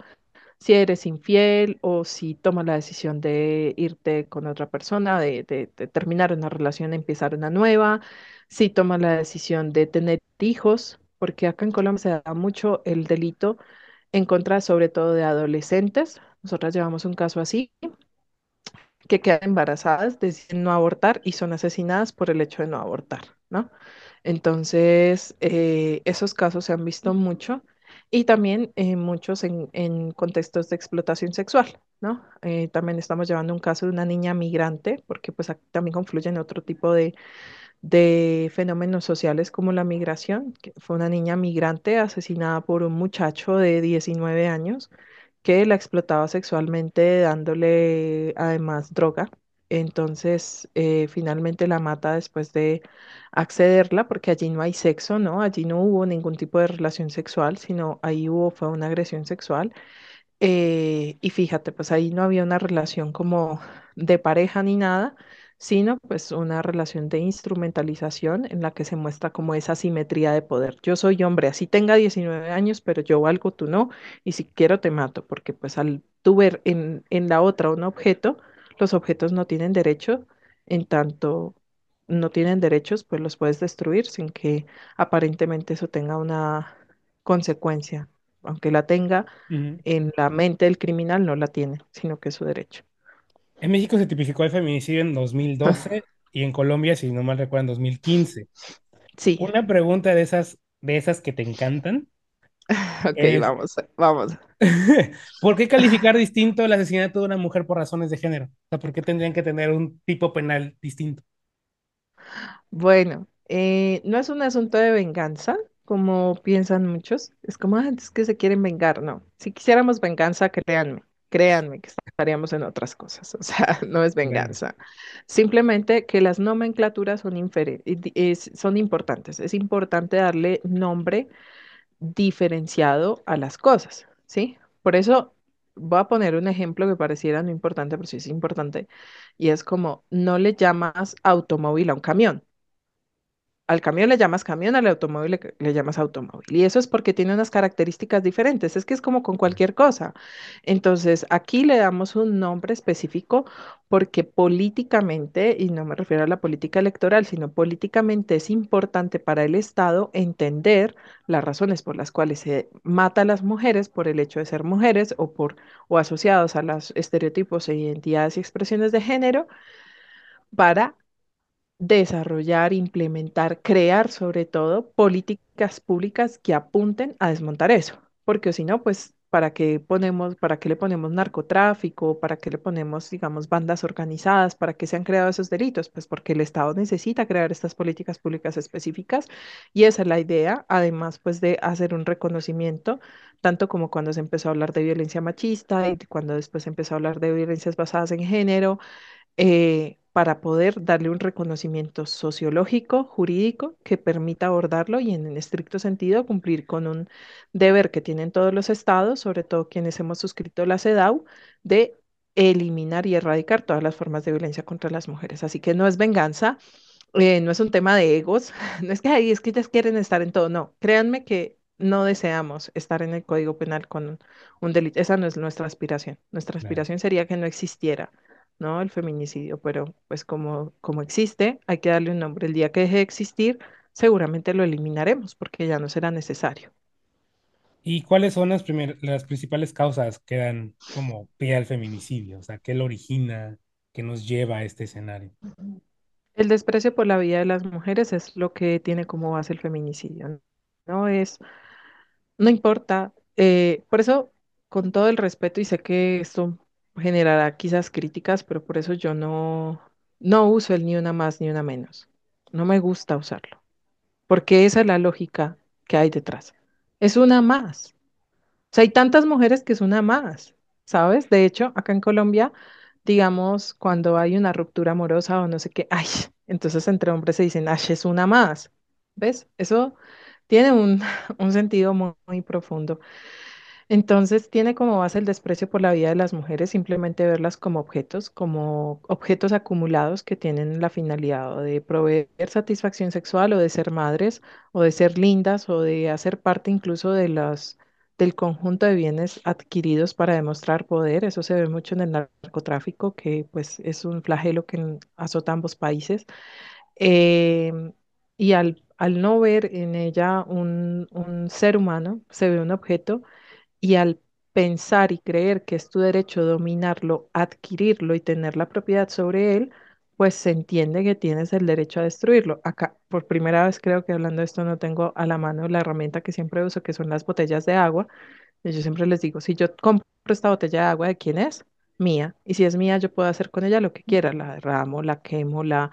Si eres infiel o si tomas la decisión de irte con otra persona, de, de- terminar una relación, empezar una nueva, si tomas la decisión de tener hijos, porque acá en Colombia se da mucho el delito en contra sobre todo de adolescentes. Nosotras llevamos un caso así que quedan embarazadas, deciden no abortar y son asesinadas por el hecho de no abortar, ¿no? Entonces, eh, esos casos se han visto mucho y también eh, muchos en, en contextos de explotación sexual, ¿no? Eh, también estamos llevando un caso de una niña migrante, porque pues aquí también confluyen otro tipo de, de fenómenos sociales como la migración, fue una niña migrante asesinada por un muchacho de 19 años que la explotaba sexualmente dándole además droga. Entonces, eh, finalmente la mata después de accederla, porque allí no hay sexo, ¿no? Allí no hubo ningún tipo de relación sexual, sino ahí hubo, fue una agresión sexual. Eh, y fíjate, pues ahí no había una relación como de pareja ni nada, sino pues una relación de instrumentalización en la que se muestra como esa simetría de poder. Yo soy hombre, así tenga 19 años, pero yo valgo, tú no, y si quiero te mato, porque pues al tú ver en, en la otra un objeto, los objetos no tienen derecho, en tanto no tienen derechos, pues los puedes destruir sin que aparentemente eso tenga una consecuencia, aunque la tenga en la mente del criminal no la tiene, sino que es su derecho. En México se tipificó el feminicidio en 2012 y en Colombia, si no mal recuerdo, en 2015. Sí, Una pregunta de esas, de esas que te encantan ok, es, vamos, vamos. ¿por qué calificar distinto el asesinato de una mujer por razones de género? O sea, ¿por qué tendrían que tener un tipo penal distinto? Bueno, eh, no es un asunto de venganza, como piensan muchos. Es como, "Ah, es que se quieren vengar. No, si quisiéramos venganza, créanme, créanme que estaríamos en otras cosas. O sea, no es venganza. Simplemente que las nomenclaturas son, es- son importantes. Es importante darle nombre diferenciado a las cosas, ¿sí? Por eso voy a poner un ejemplo que pareciera no importante, pero sí es importante, y es como no le llamas automóvil a un camión. Al camión le llamas camión, al automóvil le, le llamas automóvil. Y eso es porque tiene unas características diferentes. Es que es como con cualquier cosa. Entonces, aquí le damos un nombre específico porque políticamente, y no me refiero a la política electoral, sino políticamente es importante para el Estado entender las razones por las cuales se mata a las mujeres por el hecho de ser mujeres o por o asociados a los estereotipos e identidades y expresiones de género para desarrollar, implementar, crear sobre todo políticas públicas que apunten a desmontar eso, porque si no, pues, ¿para qué le ponemos narcotráfico, para qué le ponemos, digamos, bandas organizadas, para qué se han creado esos delitos? Pues porque el Estado necesita crear estas políticas públicas específicas y esa es la idea, además, pues, de hacer un reconocimiento, tanto como cuando se empezó a hablar de violencia machista y cuando después se empezó a hablar de violencias basadas en género eh, para poder darle un reconocimiento sociológico, jurídico, que permita abordarlo y en, en estricto sentido cumplir con un deber que tienen todos los estados, sobre todo quienes hemos suscrito la CEDAW, de eliminar y erradicar todas las formas de violencia contra las mujeres. Así que no es venganza, eh, no es un tema de egos, no es que ahí es que ellas quieren estar en todo, no, créanme que no deseamos estar en el Código Penal con un, delito, esa no es nuestra aspiración, nuestra Claro. aspiración sería que no existiera, ¿no? El feminicidio, pero pues como, como existe, hay que darle un nombre, el día que deje de existir, seguramente lo eliminaremos porque ya no será necesario. ¿Y cuáles son las primer- las principales causas que dan como pie al feminicidio? O sea, ¿qué lo origina? ¿Qué nos lleva a este escenario? El desprecio por la vida de las mujeres es lo que tiene como base el feminicidio, ¿no? Es No importa. eh, por eso, con todo el respeto, y sé que esto generará quizás críticas, pero por eso yo no, no uso el ni una más ni una menos. No me gusta usarlo, porque esa es la lógica que hay detrás. Es una más. O sea, hay tantas mujeres que es una más, ¿sabes? De hecho, acá en Colombia, digamos, cuando hay una ruptura amorosa o no sé qué, ay, entonces entre hombres se dicen, ay, es una más. ¿Ves? Eso tiene un, un sentido muy, muy profundo. Entonces tiene como base el desprecio por la vida de las mujeres, simplemente verlas como objetos, como objetos acumulados que tienen la finalidad de proveer satisfacción sexual o de ser madres o de ser lindas o de hacer parte incluso de las del conjunto de bienes adquiridos para demostrar poder. Eso se ve mucho en el narcotráfico, que pues es un flagelo que azota ambos países. Em, y al, no ver en ella un ser humano, se ve un objeto y al pensar y creer que es tu derecho dominarlo, adquirirlo y tener la propiedad sobre él, pues se entiende que tienes el derecho a destruirlo. Acá, por primera vez creo que hablando de esto no tengo a la mano la herramienta que siempre uso, que son las botellas de agua. Y yo siempre les digo, si yo compro esta botella de agua, ¿de quién es? Mía. Y si es mía, yo puedo hacer con ella lo que quiera. La derramo, la quemo, la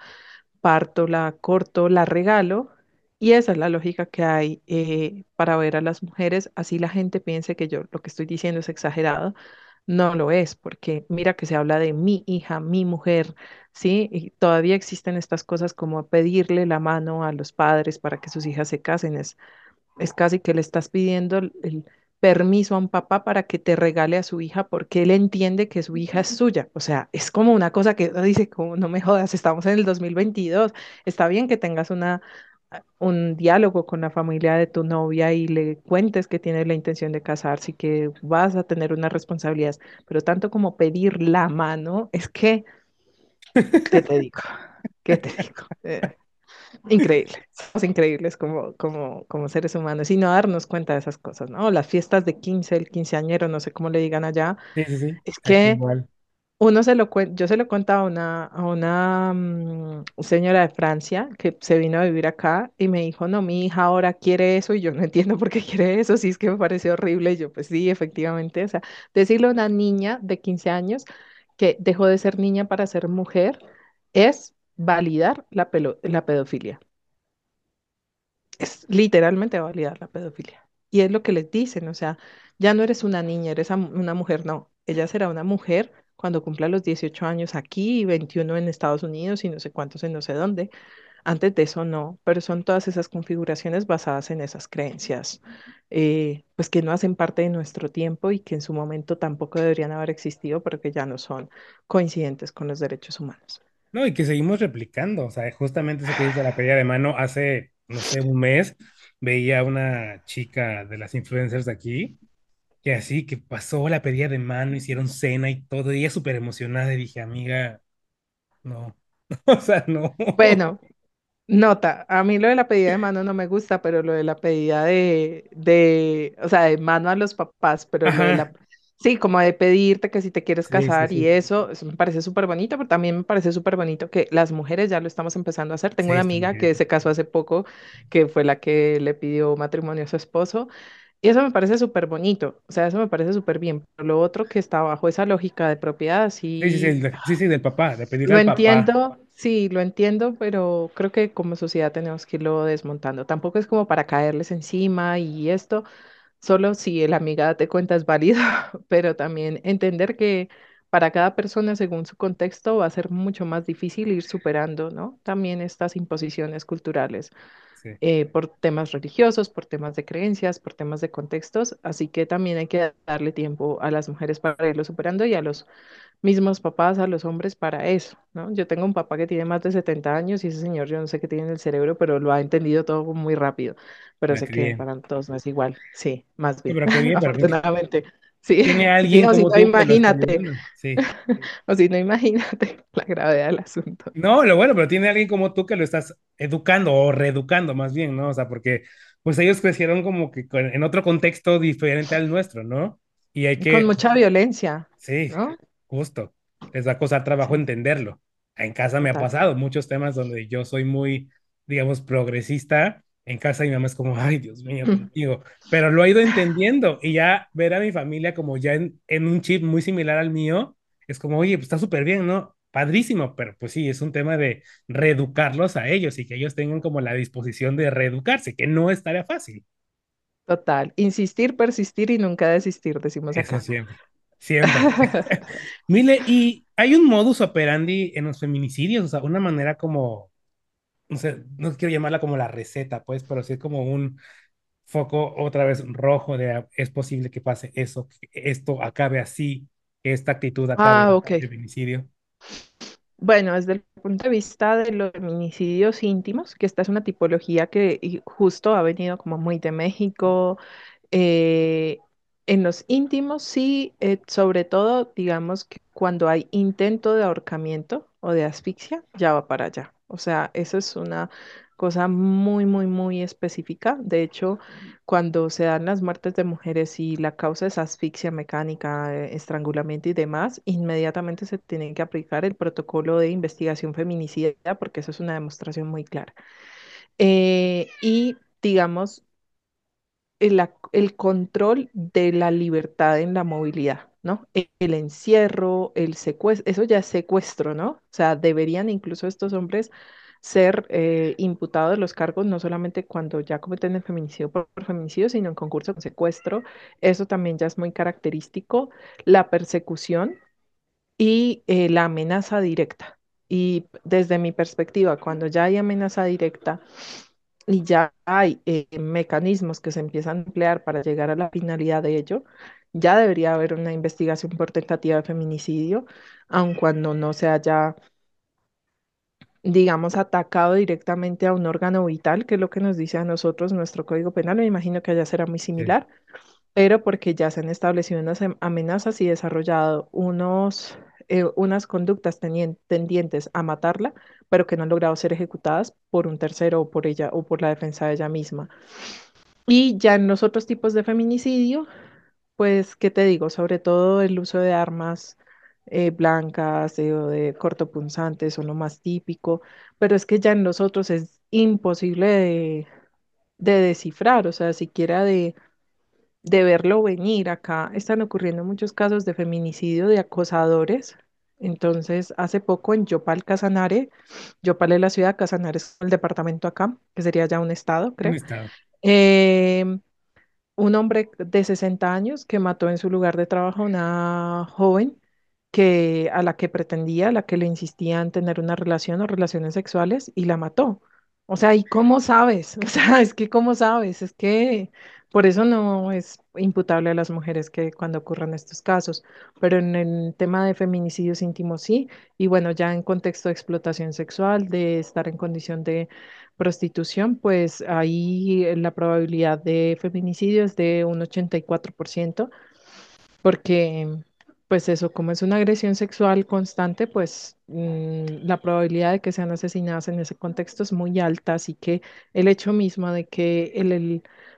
parto, la corto, la regalo. Y esa es la lógica que hay eh, para ver a las mujeres. Así la gente piense que yo lo que estoy diciendo es exagerado. No lo es, porque mira que se habla de mi hija, mi mujer, ¿sí? Y todavía existen estas cosas como pedirle la mano a los padres para que sus hijas se casen. Es, es casi que le estás pidiendo el, permiso a un papá para que te regale a su hija porque él entiende que su hija es suya. O sea, es como una cosa que dice, como no me jodas, estamos en el 2022. Está bien que tengas una un diálogo con la familia de tu novia y le cuentes que tienes la intención de casarse y que vas a tener unas responsabilidades, pero tanto como pedir la mano, es que, ¿qué te digo? ¿Qué te digo? Eh, increíble, somos increíbles como, como, como seres humanos y no darnos cuenta de esas cosas, ¿no? Las fiestas de 15, el quinceañero, no sé cómo le digan allá, Sí, sí, sí. es que igual. Uno se lo yo se lo contaba a una, a una mm, señora de Francia que se vino a vivir acá y me dijo, no, mi hija ahora quiere eso y yo no entiendo por qué quiere eso, sí es que me parece horrible. Y yo, pues sí, efectivamente, o sea, decirle a una niña de 15 años que dejó de ser niña para ser mujer es validar la, pelo- la pedofilia es literalmente validar la pedofilia. Y es lo que les dicen, o sea, ya no eres una niña, eres una mujer, no, ella será una mujer cuando cumpla los 18 años aquí y 21 en Estados Unidos y no sé cuántos en no sé dónde. Antes de eso no, pero son todas esas configuraciones basadas en esas creencias, eh, pues que no hacen parte de nuestro tiempo y que en su momento tampoco deberían haber existido, pero que ya no son coincidentes con los derechos humanos. No, y que seguimos replicando, o sea, justamente eso que dice la pedida de mano, hace, no sé, un mes, veía una chica de las influencers de aquí, que así, que pasó la pedida de mano, hicieron cena y todo, y ella súper emocionada, y dije, amiga, no, o sea, no. Bueno, Nota, a mí lo de la pedida de mano no me gusta, pero lo de la pedida de, de, o sea, de mano a los papás, pero lo de la, sí, como de pedirte que si te quieres sí, sí, casar y eso, eso me parece súper bonito, pero también me parece súper bonito que las mujeres ya lo estamos empezando a hacer. Tengo una amiga que se casó hace poco, que fue la que le pidió matrimonio a su esposo, y eso me parece súper bonito, o sea, eso me parece súper bien. Pero lo otro que está bajo esa lógica de propiedad, Sí, sí, sí, sí. el de- sí, sí, del papá, de pedirle Lo al papá, entiendo, sí, lo entiendo, pero creo que como sociedad tenemos que irlo desmontando. Tampoco es como para caerles encima y esto, solo si el amiga date cuenta es válido, pero también entender que para cada persona, según su contexto, va a ser mucho más difícil ir superando, ¿no? También estas imposiciones culturales sí, eh, por temas religiosos, por temas de creencias, por temas de contextos, así que también hay que darle tiempo a las mujeres para irlo superando y a los mismos papás a los hombres para eso, ¿no? Yo tengo un papá que tiene más de 70 años y ese señor yo no sé qué tiene en el cerebro, pero lo ha entendido todo muy rápido, pero sé que para todos no es igual, sí, más Sí, bien, pero qué bien, pero bien que afortunadamente, sí, tiene sí, alguien o si como no, tú imagínate, sí. o si no, imagínate la gravedad del asunto. No, lo bueno, pero tiene alguien como tú que lo estás educando o reeducando más bien, ¿no? O sea, porque pues ellos crecieron como que con- en otro contexto diferente al nuestro, ¿no? Y hay Con que, mucha violencia, sí, ¿no? justo, les va a costar trabajo entenderlo. En casa me ha pasado muchos temas donde yo soy muy, digamos, progresista. En casa mi mamá es como, ay, Dios mío, contigo. Pero lo he ido entendiendo y ya ver a mi familia como ya en, en un chip muy similar al mío, es como, oye, pues está súper bien, ¿no? Padrísimo, pero pues sí, es un tema de reeducarlos a ellos y que ellos tengan como la disposición de reeducarse, que no es tarea fácil. Total, insistir, persistir y nunca desistir, decimos Eso acá. siempre, siempre. Mile, y hay un modus operandi en los feminicidios, o sea, una manera como, no sé, no quiero llamarla como la receta, pues, pero sí es como un foco otra vez rojo de ah, es posible que pase eso, que esto acabe así, que esta actitud acabe Ah, feminicidio. Bueno, desde el punto de vista de los feminicidios íntimos, que esta es una tipología que justo ha venido como muy de México, eh, en los íntimos sí, eh, sobre todo digamos que cuando hay intento de ahorcamiento o de asfixia, ya va para allá. O sea, eso es una cosa muy, muy, muy específica. De hecho, cuando se dan las muertes de mujeres y la causa es asfixia mecánica, eh, estrangulamiento y demás, inmediatamente se tiene que aplicar el protocolo de investigación feminicida porque eso es una demostración muy clara. Eh, y digamos, el, control de la libertad en la movilidad, ¿no? E- El, encierro, el secuestro, eso ya es secuestro, ¿no? O sea, deberían incluso estos hombres ser eh, imputados de los cargos no solamente cuando ya cometen el feminicidio por, por feminicidio, sino en concurso con secuestro. Eso también ya es muy característico. La persecución y eh, la amenaza directa. Y desde mi perspectiva, cuando ya hay amenaza directa, y ya hay eh, mecanismos que se empiezan a emplear para llegar a la finalidad de ello, ya debería haber una investigación por tentativa de feminicidio, aun cuando no se haya, digamos, atacado directamente a un órgano vital, que es lo que nos dice a nosotros nuestro Código Penal. Me imagino que allá será muy Sí. similar, pero porque ya se han establecido unas em- amenazas y desarrollado unos, eh, unas conductas tendientes a matarla, pero que no han logrado ser ejecutadas por un tercero o por ella o por la defensa de ella misma. Y ya en los otros tipos de feminicidio, pues, ¿qué te digo? Sobre todo el uso de armas eh, blancas eh, o de cortopunzantes son lo más típico, pero es que ya en los otros es imposible de, de descifrar, o sea, siquiera de, de verlo venir. Acá están ocurriendo muchos casos de feminicidio de acosadores. Entonces, hace poco en Yopal, Casanare, Yopal es la ciudad, Casanare es el departamento acá, que sería ya un estado, Un creo. estado. Em, un hombre de 60 años que mató en su lugar de trabajo a una joven que a la que pretendía, a la que le insistía en tener una relación o relaciones sexuales y la mató. O sea, ¿y cómo sabes? O sea, es que ¿cómo sabes? Es que por eso no es imputable a las mujeres que cuando ocurran estos casos, pero en el tema de feminicidios íntimos sí, y bueno, ya en contexto de explotación sexual, de estar en condición de prostitución, pues ahí eh, la probabilidad de feminicidio es de un 84%, porque pues eso, como es una agresión sexual constante, pues mm, la probabilidad de que sean asesinadas en ese contexto es muy alta, así que el hecho mismo de que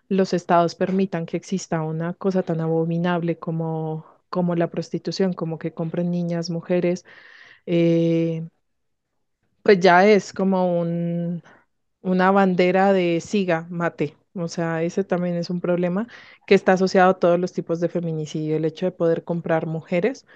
los estados permitan que exista una cosa tan abominable como, como la prostitución, como que compren niñas, mujeres, eh, pues ya es como un, una bandera de siga, mate. O sea, ese también es un problema que está asociado a todos los tipos de feminicidio. El hecho de poder comprar mujeres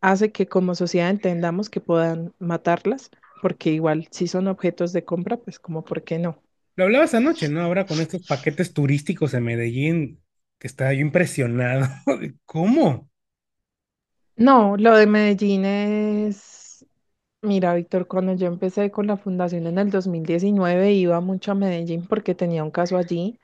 hace que como sociedad entendamos que puedan matarlas, porque igual si son objetos de compra, pues como por qué no. Lo hablabas anoche, ¿no? Ahora con estos paquetes turísticos en Medellín, que estaba yo impresionado. ¿Cómo? No, lo de Medellín es, mira, Víctor, cuando yo empecé con la fundación en el 2019 iba mucho a Medellín porque tenía un caso allí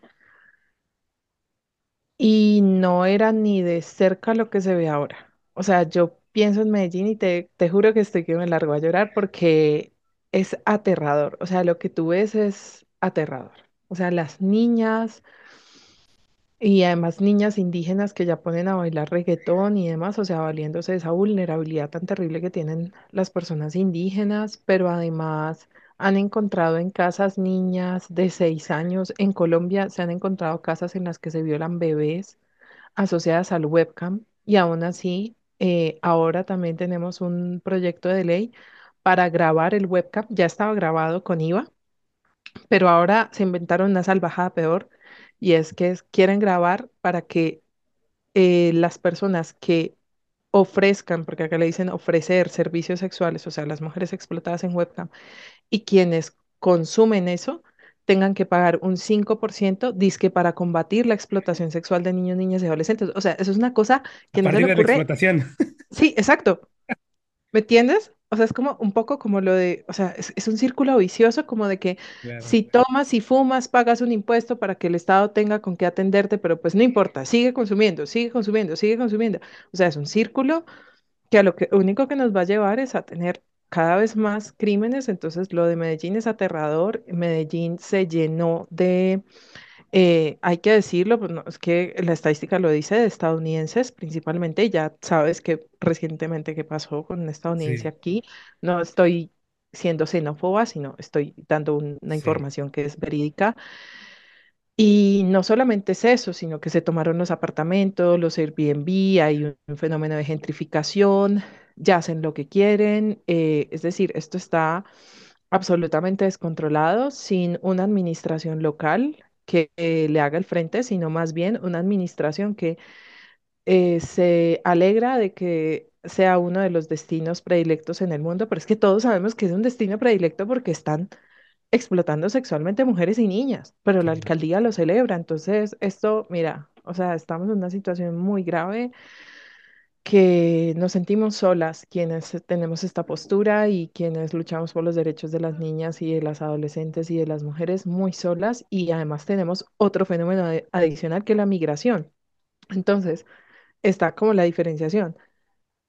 y no era ni de cerca lo que se ve ahora. O sea, yo pienso en Medellín y te, te juro que estoy que me largo a llorar porque es aterrador. O sea, lo que tú ves es aterrador. O sea, las niñas y además niñas indígenas que ya ponen a bailar reggaetón y demás, o sea, valiéndose de esa vulnerabilidad tan terrible que tienen las personas indígenas, pero además han encontrado en casas niñas de seis años. En Colombia se han encontrado casas en las que se violan bebés asociadas al webcam y aún así eh, ahora también tenemos un proyecto de ley para grabar el webcam. Ya estaba grabado con IVA, pero ahora se inventaron una salvajada peor y es que quieren grabar para que eh, las personas que ofrezcan, porque acá le dicen ofrecer servicios sexuales, o sea, las mujeres explotadas en webcam, y quienes consumen eso tengan que pagar un 5% disque para combatir la explotación sexual de niños, niñas y adolescentes. O sea, eso es una cosa A que no se le partir de la ocurre. explotación. Sí, exacto. ¿Me entiendes? O sea, es como un poco como lo de, o sea, es, es un círculo vicioso como de que Claro. si tomas y fumas, pagas un impuesto para que el Estado tenga con qué atenderte, pero pues no importa, sigue consumiendo, sigue consumiendo, sigue consumiendo. O sea, es un círculo que a lo que único que nos va a llevar es a tener cada vez más crímenes. Entonces, lo de Medellín es aterrador. Medellín se llenó de eh, hay que decirlo, pues no, es que la estadística lo dice de estadounidenses principalmente, y ya sabes que recientemente qué pasó con un estadounidense Sí. aquí, no estoy siendo xenófoba, sino estoy dando un- una Sí, información que es verídica. Y no solamente es eso, sino que se tomaron los apartamentos, los Airbnb, hay un, un fenómeno de gentrificación, ya hacen lo que quieren, eh, es decir, esto está absolutamente descontrolado, sin una administración local que eh, le haga el frente, sino más bien una administración que eh, se alegra de que sea uno de los destinos predilectos en el mundo, pero es que todos sabemos que es un destino predilecto porque están explotando sexualmente mujeres y niñas, pero la alcaldía lo celebra. Entonces, esto, mira, o sea, estamos en una situación muy grave que nos sentimos solas quienes tenemos esta postura y quienes luchamos por los derechos de las niñas y de las adolescentes y de las mujeres muy solas y además tenemos otro fenómeno adicional que es la migración. Entonces, está como la diferenciación.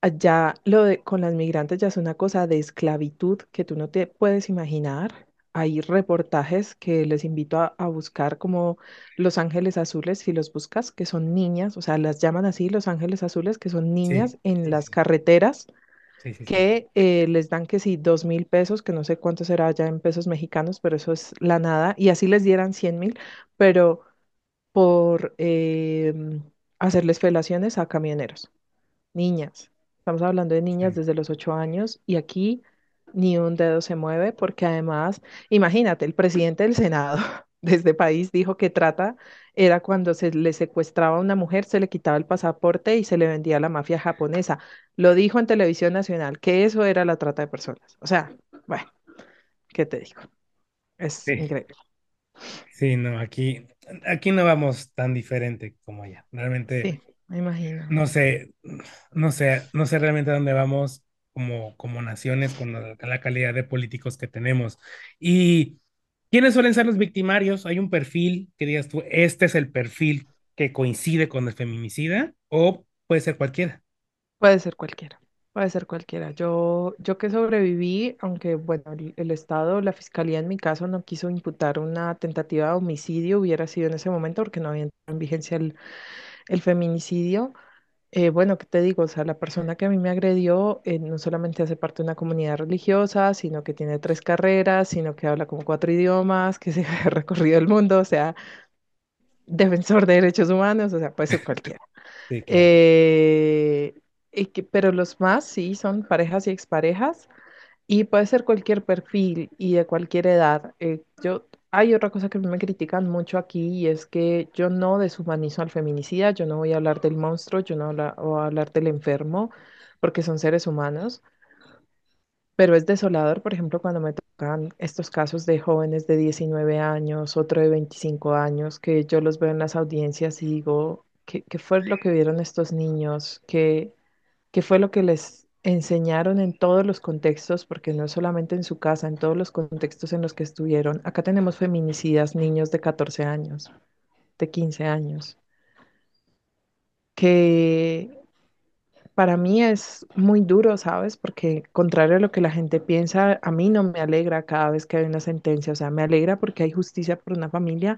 Allá lo de con las migrantes ya es una cosa de esclavitud que tú no te puedes imaginar. Hay reportajes que les invito a, a buscar como Los Ángeles Azules, si los buscas, que son niñas, o sea, las llaman así Los Ángeles Azules, que son Sí, niñas en sí, las sí, carreteras sí, sí, sí. que eh, les dan que sí, dos mil pesos, que no sé cuánto será ya en pesos mexicanos, pero eso es la nada, y así les dieran cien mil, pero por em, hacerles felaciones a camioneros niñas. Estamos hablando de niñas sí. desde los ocho años y aquí ni un dedo se mueve porque además, imagínate, el presidente del Senado de este país dijo que trata era cuando se le secuestraba a una mujer, se le quitaba el pasaporte y se le vendía a la mafia japonesa. Lo dijo en televisión nacional, que eso era la trata de personas. O sea, bueno, ¿qué te digo? Es Sí, increíble. sí, no, aquí, aquí no vamos tan diferente como allá. Realmente Sí, me imagino. no sé, no sé, no sé realmente a dónde vamos como, como naciones con la, la calidad de políticos que tenemos. ¿Y quiénes suelen ser los victimarios? ¿Hay un perfil que digas tú, este es el perfil que coincide con el feminicida? ¿O puede ser cualquiera? Puede ser cualquiera, puede ser cualquiera. Yo, yo que sobreviví, aunque bueno, el, Estado, la Fiscalía en mi caso no quiso imputar una tentativa de homicidio, hubiera sido en ese momento porque no había en vigencia el, el feminicidio. Eh, bueno, ¿qué te digo? O sea, la persona que a mí me agredió eh, no solamente hace parte de una comunidad religiosa, sino que tiene tres carreras, sino que habla como cuatro idiomas, que se ha recorrido el mundo, o sea, defensor de derechos humanos, o sea, puede ser cualquiera. Sí, claro. Eh, y que- pero los más sí son parejas y exparejas y puede ser cualquier perfil y de cualquier edad. Eh, yo, hay otra cosa que me critican mucho aquí y es que yo no deshumanizo al feminicida, yo no voy a hablar del monstruo, yo no voy a hablar del enfermo, porque son seres humanos. Pero es desolador, por ejemplo, cuando me tocan estos casos de jóvenes de 19 años, otro de 25 años, que yo los veo en las audiencias y digo, ¿qué, qué fue lo que vieron estos niños? ¿Qué, qué fue lo que les enseñaron en todos los contextos? Porque no solamente en su casa, en todos los contextos en los que estuvieron. Acá tenemos feminicidas, niños de 14 años, de 15 años, que Para mí es muy duro, ¿sabes? Porque contrario a lo que la gente piensa, a mí no me alegra cada vez que hay una sentencia. O sea, me alegra porque hay justicia por una familia,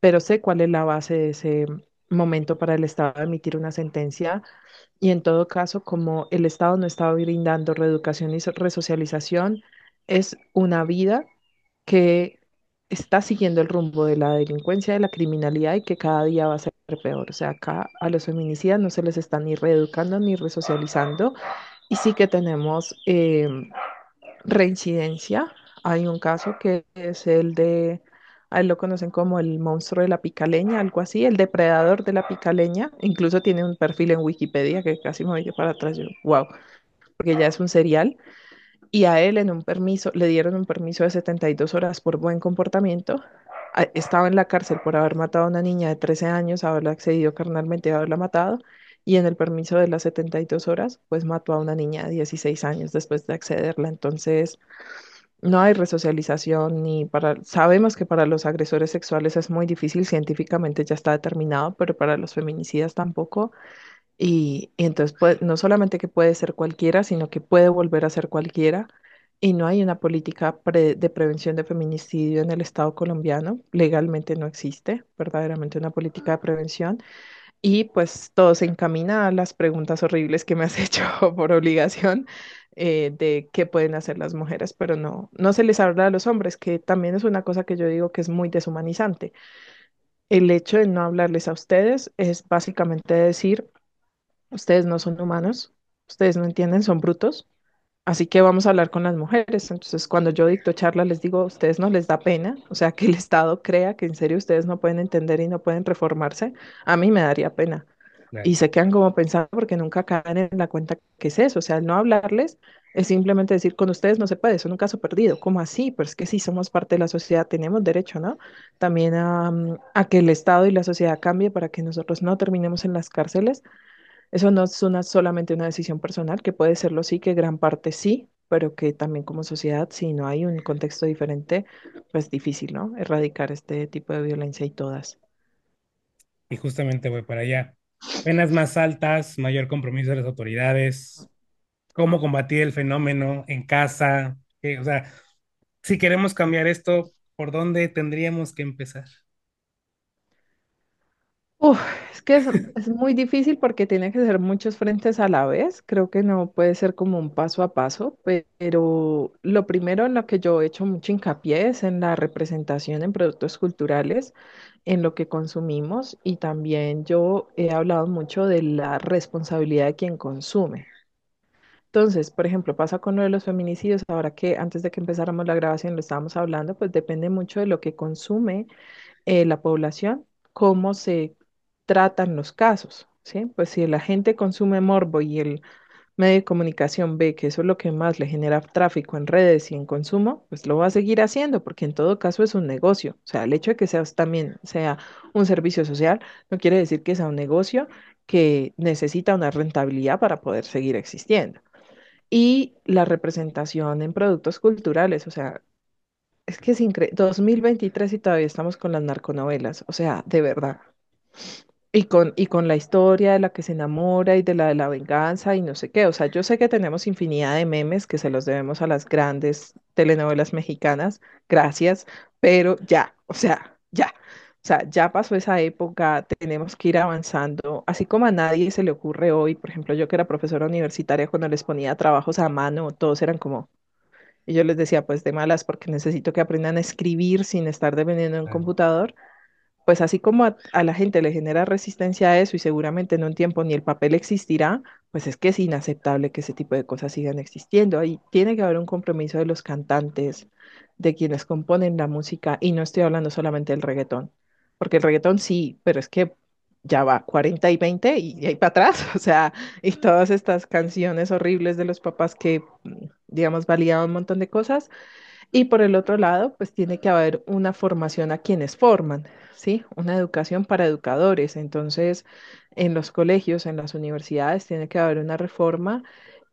pero sé cuál es la base de ese momento para el Estado emitir una sentencia. Y en todo caso, como el Estado no estaba brindando reeducación y so- resocialización, es una vida que está siguiendo el rumbo de la delincuencia, de la criminalidad y que cada día va a ser peor. O sea, acá a los feminicidas no se les está ni reeducando ni resocializando y sí que tenemos eh, reincidencia. Hay un caso que es el de, a él lo conocen como el monstruo de la picaleña, algo así, el depredador de la picaleña. Incluso tiene un perfil en Wikipedia que casi me voy para atrás. Yo, wow, porque ya es un serial y a él en un permiso, le dieron un permiso de 72 horas por buen comportamiento. Estaba en la cárcel por haber matado a una niña de 13 años, haberla accedido carnalmente haberla matado. Y en el permiso de las 72 horas, pues mató a una niña de 16 años después de accederla. Entonces, no hay resocialización ni para... Sabemos que para los agresores sexuales es muy difícil, científicamente ya está determinado, pero para los feminicidas tampoco. Y, entonces puede- no solamente que puede ser cualquiera, sino que puede volver a ser cualquiera. Y no hay una política de prevención de feminicidio en el Estado colombiano. Legalmente no existe verdaderamente una política de prevención. Y pues todo se encamina a las preguntas horribles que me has hecho por obligación. eh, de qué pueden hacer las mujeres, pero no, no se les habla a los hombres, que también es una cosa que yo digo que es muy deshumanizante. El hecho de no hablarles a ustedes es básicamente decir, ustedes no son humanos, ustedes no entienden, son brutos, así que vamos a hablar con las mujeres. Entonces, cuando yo dicto charlas, les digo, a ustedes no les da pena, o sea, que el Estado crea que en serio ustedes no pueden entender y no pueden reformarse, a mí me daría pena. Y se quedan como pensando porque nunca caen en la cuenta que es eso. O sea, el no hablarles es simplemente decir, con ustedes no se puede, son un caso perdido. ¿Cómo así? Pero es que sí somos parte de la sociedad, tenemos derecho, ¿no? También a, a que el Estado y la sociedad cambie para que nosotros no terminemos en las cárceles. Eso no es una, solamente una decisión personal, que puede serlo sí, que gran parte sí, pero que también como sociedad, si no hay un contexto diferente, pues difícil, ¿no? Erradicar este tipo de violencia y todas. Y justamente voy para allá. Penas más altas, mayor compromiso de las autoridades, cómo combatir el fenómeno en casa, o sea, si queremos cambiar esto, ¿por dónde tendríamos que empezar? Es que es, muy difícil porque tiene que ser muchos frentes a la vez. Creo que no puede ser como un paso a paso, pe- pero lo primero en lo que yo he hecho mucho hincapié es en la representación en productos culturales, en lo que consumimos y también yo he hablado mucho de la responsabilidad de quien consume. Entonces, por ejemplo, pasa con lo de los feminicidios, ahora que antes de que empezáramos la grabación lo estábamos hablando, pues depende mucho de lo que consume eh, la población, cómo se tratan los casos, ¿sí? Pues si la gente consume morbo y el medio de comunicación ve que eso es lo que más le genera tráfico en redes y en consumo, pues lo va a seguir haciendo, porque en todo caso es un negocio. O sea, el hecho de que sea también sea un servicio social no quiere decir que sea un negocio que necesita una rentabilidad para poder seguir existiendo. Y la representación en productos culturales, o sea, es que es increíble. 2023 y todavía estamos con las narconovelas, o sea, de verdad. Y con, y con la historia de la que se enamora y de la de la venganza y no sé qué. O sea, yo sé que tenemos infinidad de memes que se los debemos a las grandes telenovelas mexicanas, gracias, pero ya, o sea, ya. O sea, ya pasó esa época, tenemos que ir avanzando. Así como a nadie se le ocurre hoy, por ejemplo, yo que era profesora universitaria, cuando les ponía trabajos a mano, todos eran como, y yo les decía, pues de malas, porque necesito que aprendan a escribir sin estar dependiendo de un computador pues así como a, a la gente le genera resistencia a eso y seguramente en un tiempo ni el papel existirá, pues es que es inaceptable que ese tipo de cosas sigan existiendo. Ahí tiene que haber un compromiso de los cantantes, de quienes componen la música, y no estoy hablando solamente del reggaetón, porque el reggaetón sí, pero es que ya va 40 y 20 y, y ahí para atrás, o sea, y todas estas canciones horribles de los papás que, mm, digamos, validaban un montón de cosas y por el otro lado, pues tiene que haber una formación a quienes forman, ¿sí? Una educación para educadores. Entonces, en los colegios, en las universidades, tiene que haber una reforma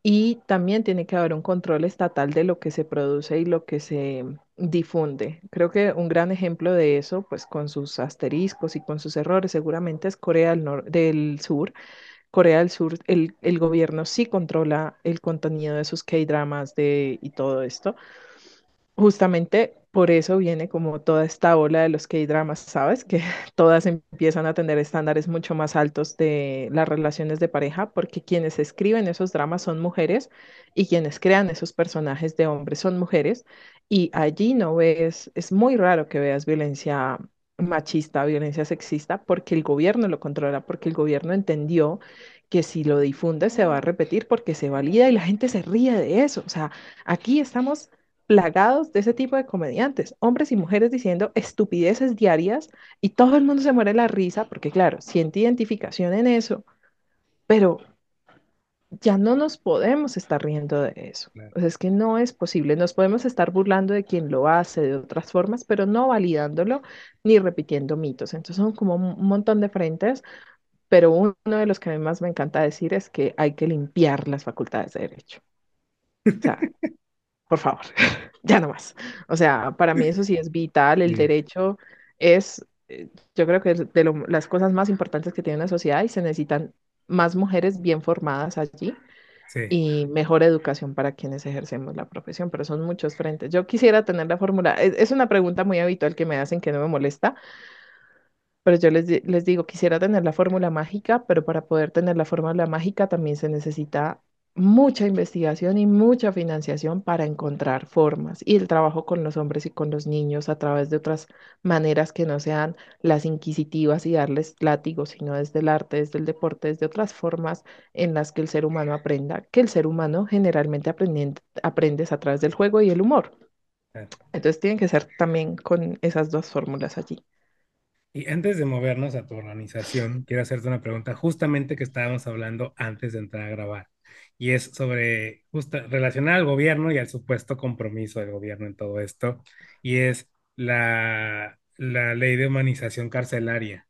y también tiene que haber un control estatal de lo que se produce y lo que se difunde. Creo que un gran ejemplo de eso, pues con sus asteriscos y con sus errores, seguramente es Corea del, Sur. Corea del Sur, el, el gobierno sí controla el contenido de sus K-dramas y todo esto Justamente por eso viene como toda esta ola de los K-dramas, ¿sabes? Que todas empiezan a tener estándares mucho más altos de las relaciones de pareja, porque quienes escriben esos dramas son mujeres y quienes crean esos personajes de hombres son mujeres. Y allí no ves, es muy raro que veas violencia machista, violencia sexista, porque el gobierno lo controla, porque el gobierno entendió que si lo difunde se va a repetir porque se valida y la gente se ríe de eso. O sea, aquí estamos plagados de ese tipo de comediantes, hombres y mujeres diciendo estupideces diarias y todo el mundo se muere la risa porque claro, siente identificación en eso, pero ya no nos podemos estar riendo de eso. Claro. O sea, es que no es posible. Nos podemos estar burlando de quien lo hace de otras formas, pero no validándolo ni repitiendo mitos. Entonces son como un montón de frentes, pero uno de los que a mí más me encanta decir es que hay que limpiar las facultades de derecho. O sea, por favor, ya no más. O sea, para mí eso sí es vital. El Sí, derecho es, eh, yo creo que es de lo- las cosas más importantes que tiene una sociedad y se necesitan más mujeres bien formadas allí sí. y mejor educación para quienes ejercemos la profesión, pero son muchos frentes. Yo quisiera tener la fórmula, es, es una pregunta muy habitual que me hacen que no me molesta, pero yo les, les digo, quisiera tener la fórmula mágica, pero para poder tener la fórmula mágica también se necesita mucha investigación y mucha financiación para encontrar formas y el trabajo con los hombres y con los niños a través de otras maneras que no sean las inquisitivas y darles látigos, sino desde el arte, desde el deporte, desde otras formas en las que el ser humano aprenda, que el ser humano generalmente aprende, aprendes a través del juego y el humor. Entonces tienen que ser también con esas dos fórmulas allí. Y antes de movernos a tu organización, quiero hacerte una pregunta justamente que estábamos hablando antes de entrar a grabar. Y es sobre justo relacionar al gobierno y al supuesto compromiso del gobierno en todo esto. Y es la, la ley de humanización carcelaria.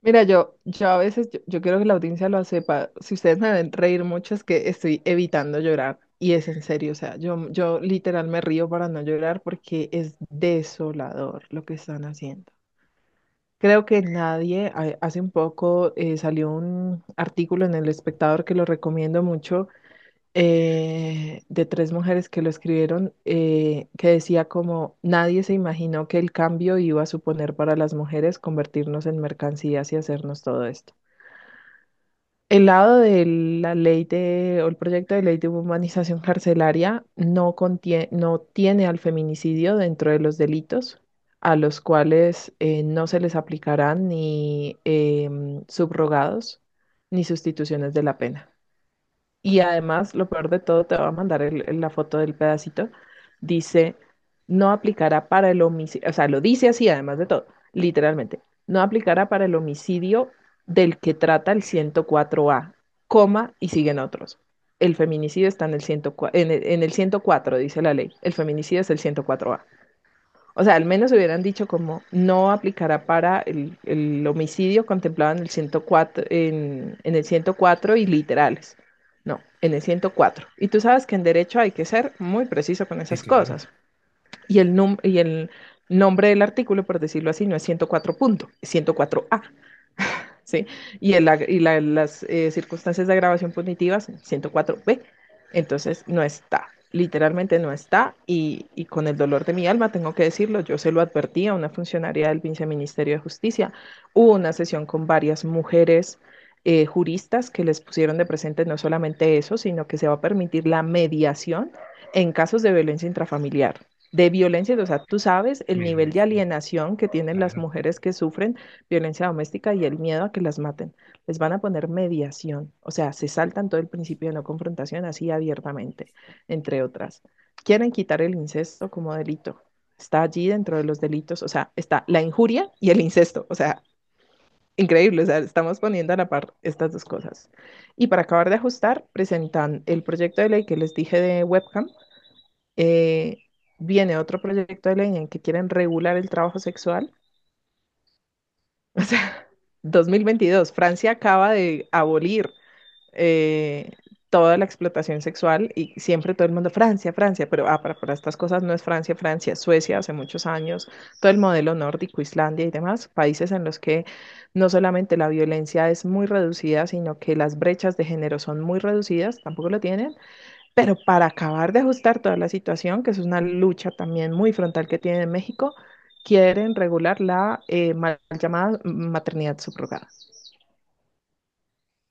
Mira, yo, yo a veces, yo, quiero que la audiencia lo sepa. Si ustedes me ven reír mucho, es que estoy evitando llorar. Y es en serio, o sea, yo, yo literal me río para no llorar porque es desolador lo que están haciendo. Creo que nadie, ha- hace un poco eh, salió un artículo en El Espectador que lo recomiendo mucho, eh, de tres mujeres que lo escribieron, eh, que decía como nadie se imaginó que el cambio iba a suponer para las mujeres convertirnos en mercancías y hacernos todo esto. El lado de la ley de, o el proyecto de ley de humanización carcelaria no contiene, no tiene al feminicidio dentro de los delitos a los cuales eh, no se les aplicarán ni em, subrogados ni sustituciones de la pena. Y además, lo peor de todo, te voy a mandar la foto del pedacito, dice, no aplicará para el homicidio, o sea, lo dice así, además de todo, literalmente, no aplicará para el homicidio del que trata el 104A, coma, y siguen otros. El feminicidio está en el, 104, en el, en el 104, dice la ley, el feminicidio es el 104A. O sea, al menos hubieran dicho como no aplicará para el, el homicidio contemplado en el 104, en, en el 104 y literales. No, en el 104. Y tú sabes que en derecho hay que ser muy preciso con Sí, esas claro. cosas. Y el, num- y el nombre del artículo, por decirlo así, no es 104 punto, es 104A. ¿sí? Y, el y la- las eh, circunstancias de agravación punitivas, 104B. Entonces, no está, literalmente no está. Y, y con el dolor de mi alma, tengo que decirlo, yo se lo advertí a una funcionaria del Viceministerio de Justicia. Hubo una sesión con varias mujeres eh, juristas que les pusieron de presente no solamente eso, sino que se va a permitir la mediación en casos de violencia intrafamiliar. De violencia, o sea, tú sabes el nivel de alienación que tienen las mujeres que sufren violencia doméstica y el miedo a que las maten. Les van a poner mediación, o sea, se saltan todo el principio de no confrontación así abiertamente, entre otras. Quieren quitar el incesto como delito. Está allí dentro de los delitos, o sea, está la injuria y el incesto, o sea, increíble, o sea, estamos poniendo a la par estas dos cosas. Y para acabar de ajustar, presentan el proyecto de ley que les dije de webcam, eh, viene otro proyecto de ley en que quieren regular el trabajo sexual. O sea, 2022, Francia acaba de abolir eh, toda la explotación sexual y siempre todo el mundo, Francia, Francia, pero ah, para, para estas cosas no es Francia, Francia, Suecia hace muchos años, todo el modelo nórdico, Islandia y demás, países en los que no solamente la violencia es muy reducida, sino que las brechas de género son muy reducidas, tampoco lo tienen, pero para acabar de ajustar toda la situación, que es una lucha también muy frontal que tiene México, quieren regular la eh, mal llamada maternidad subrogada.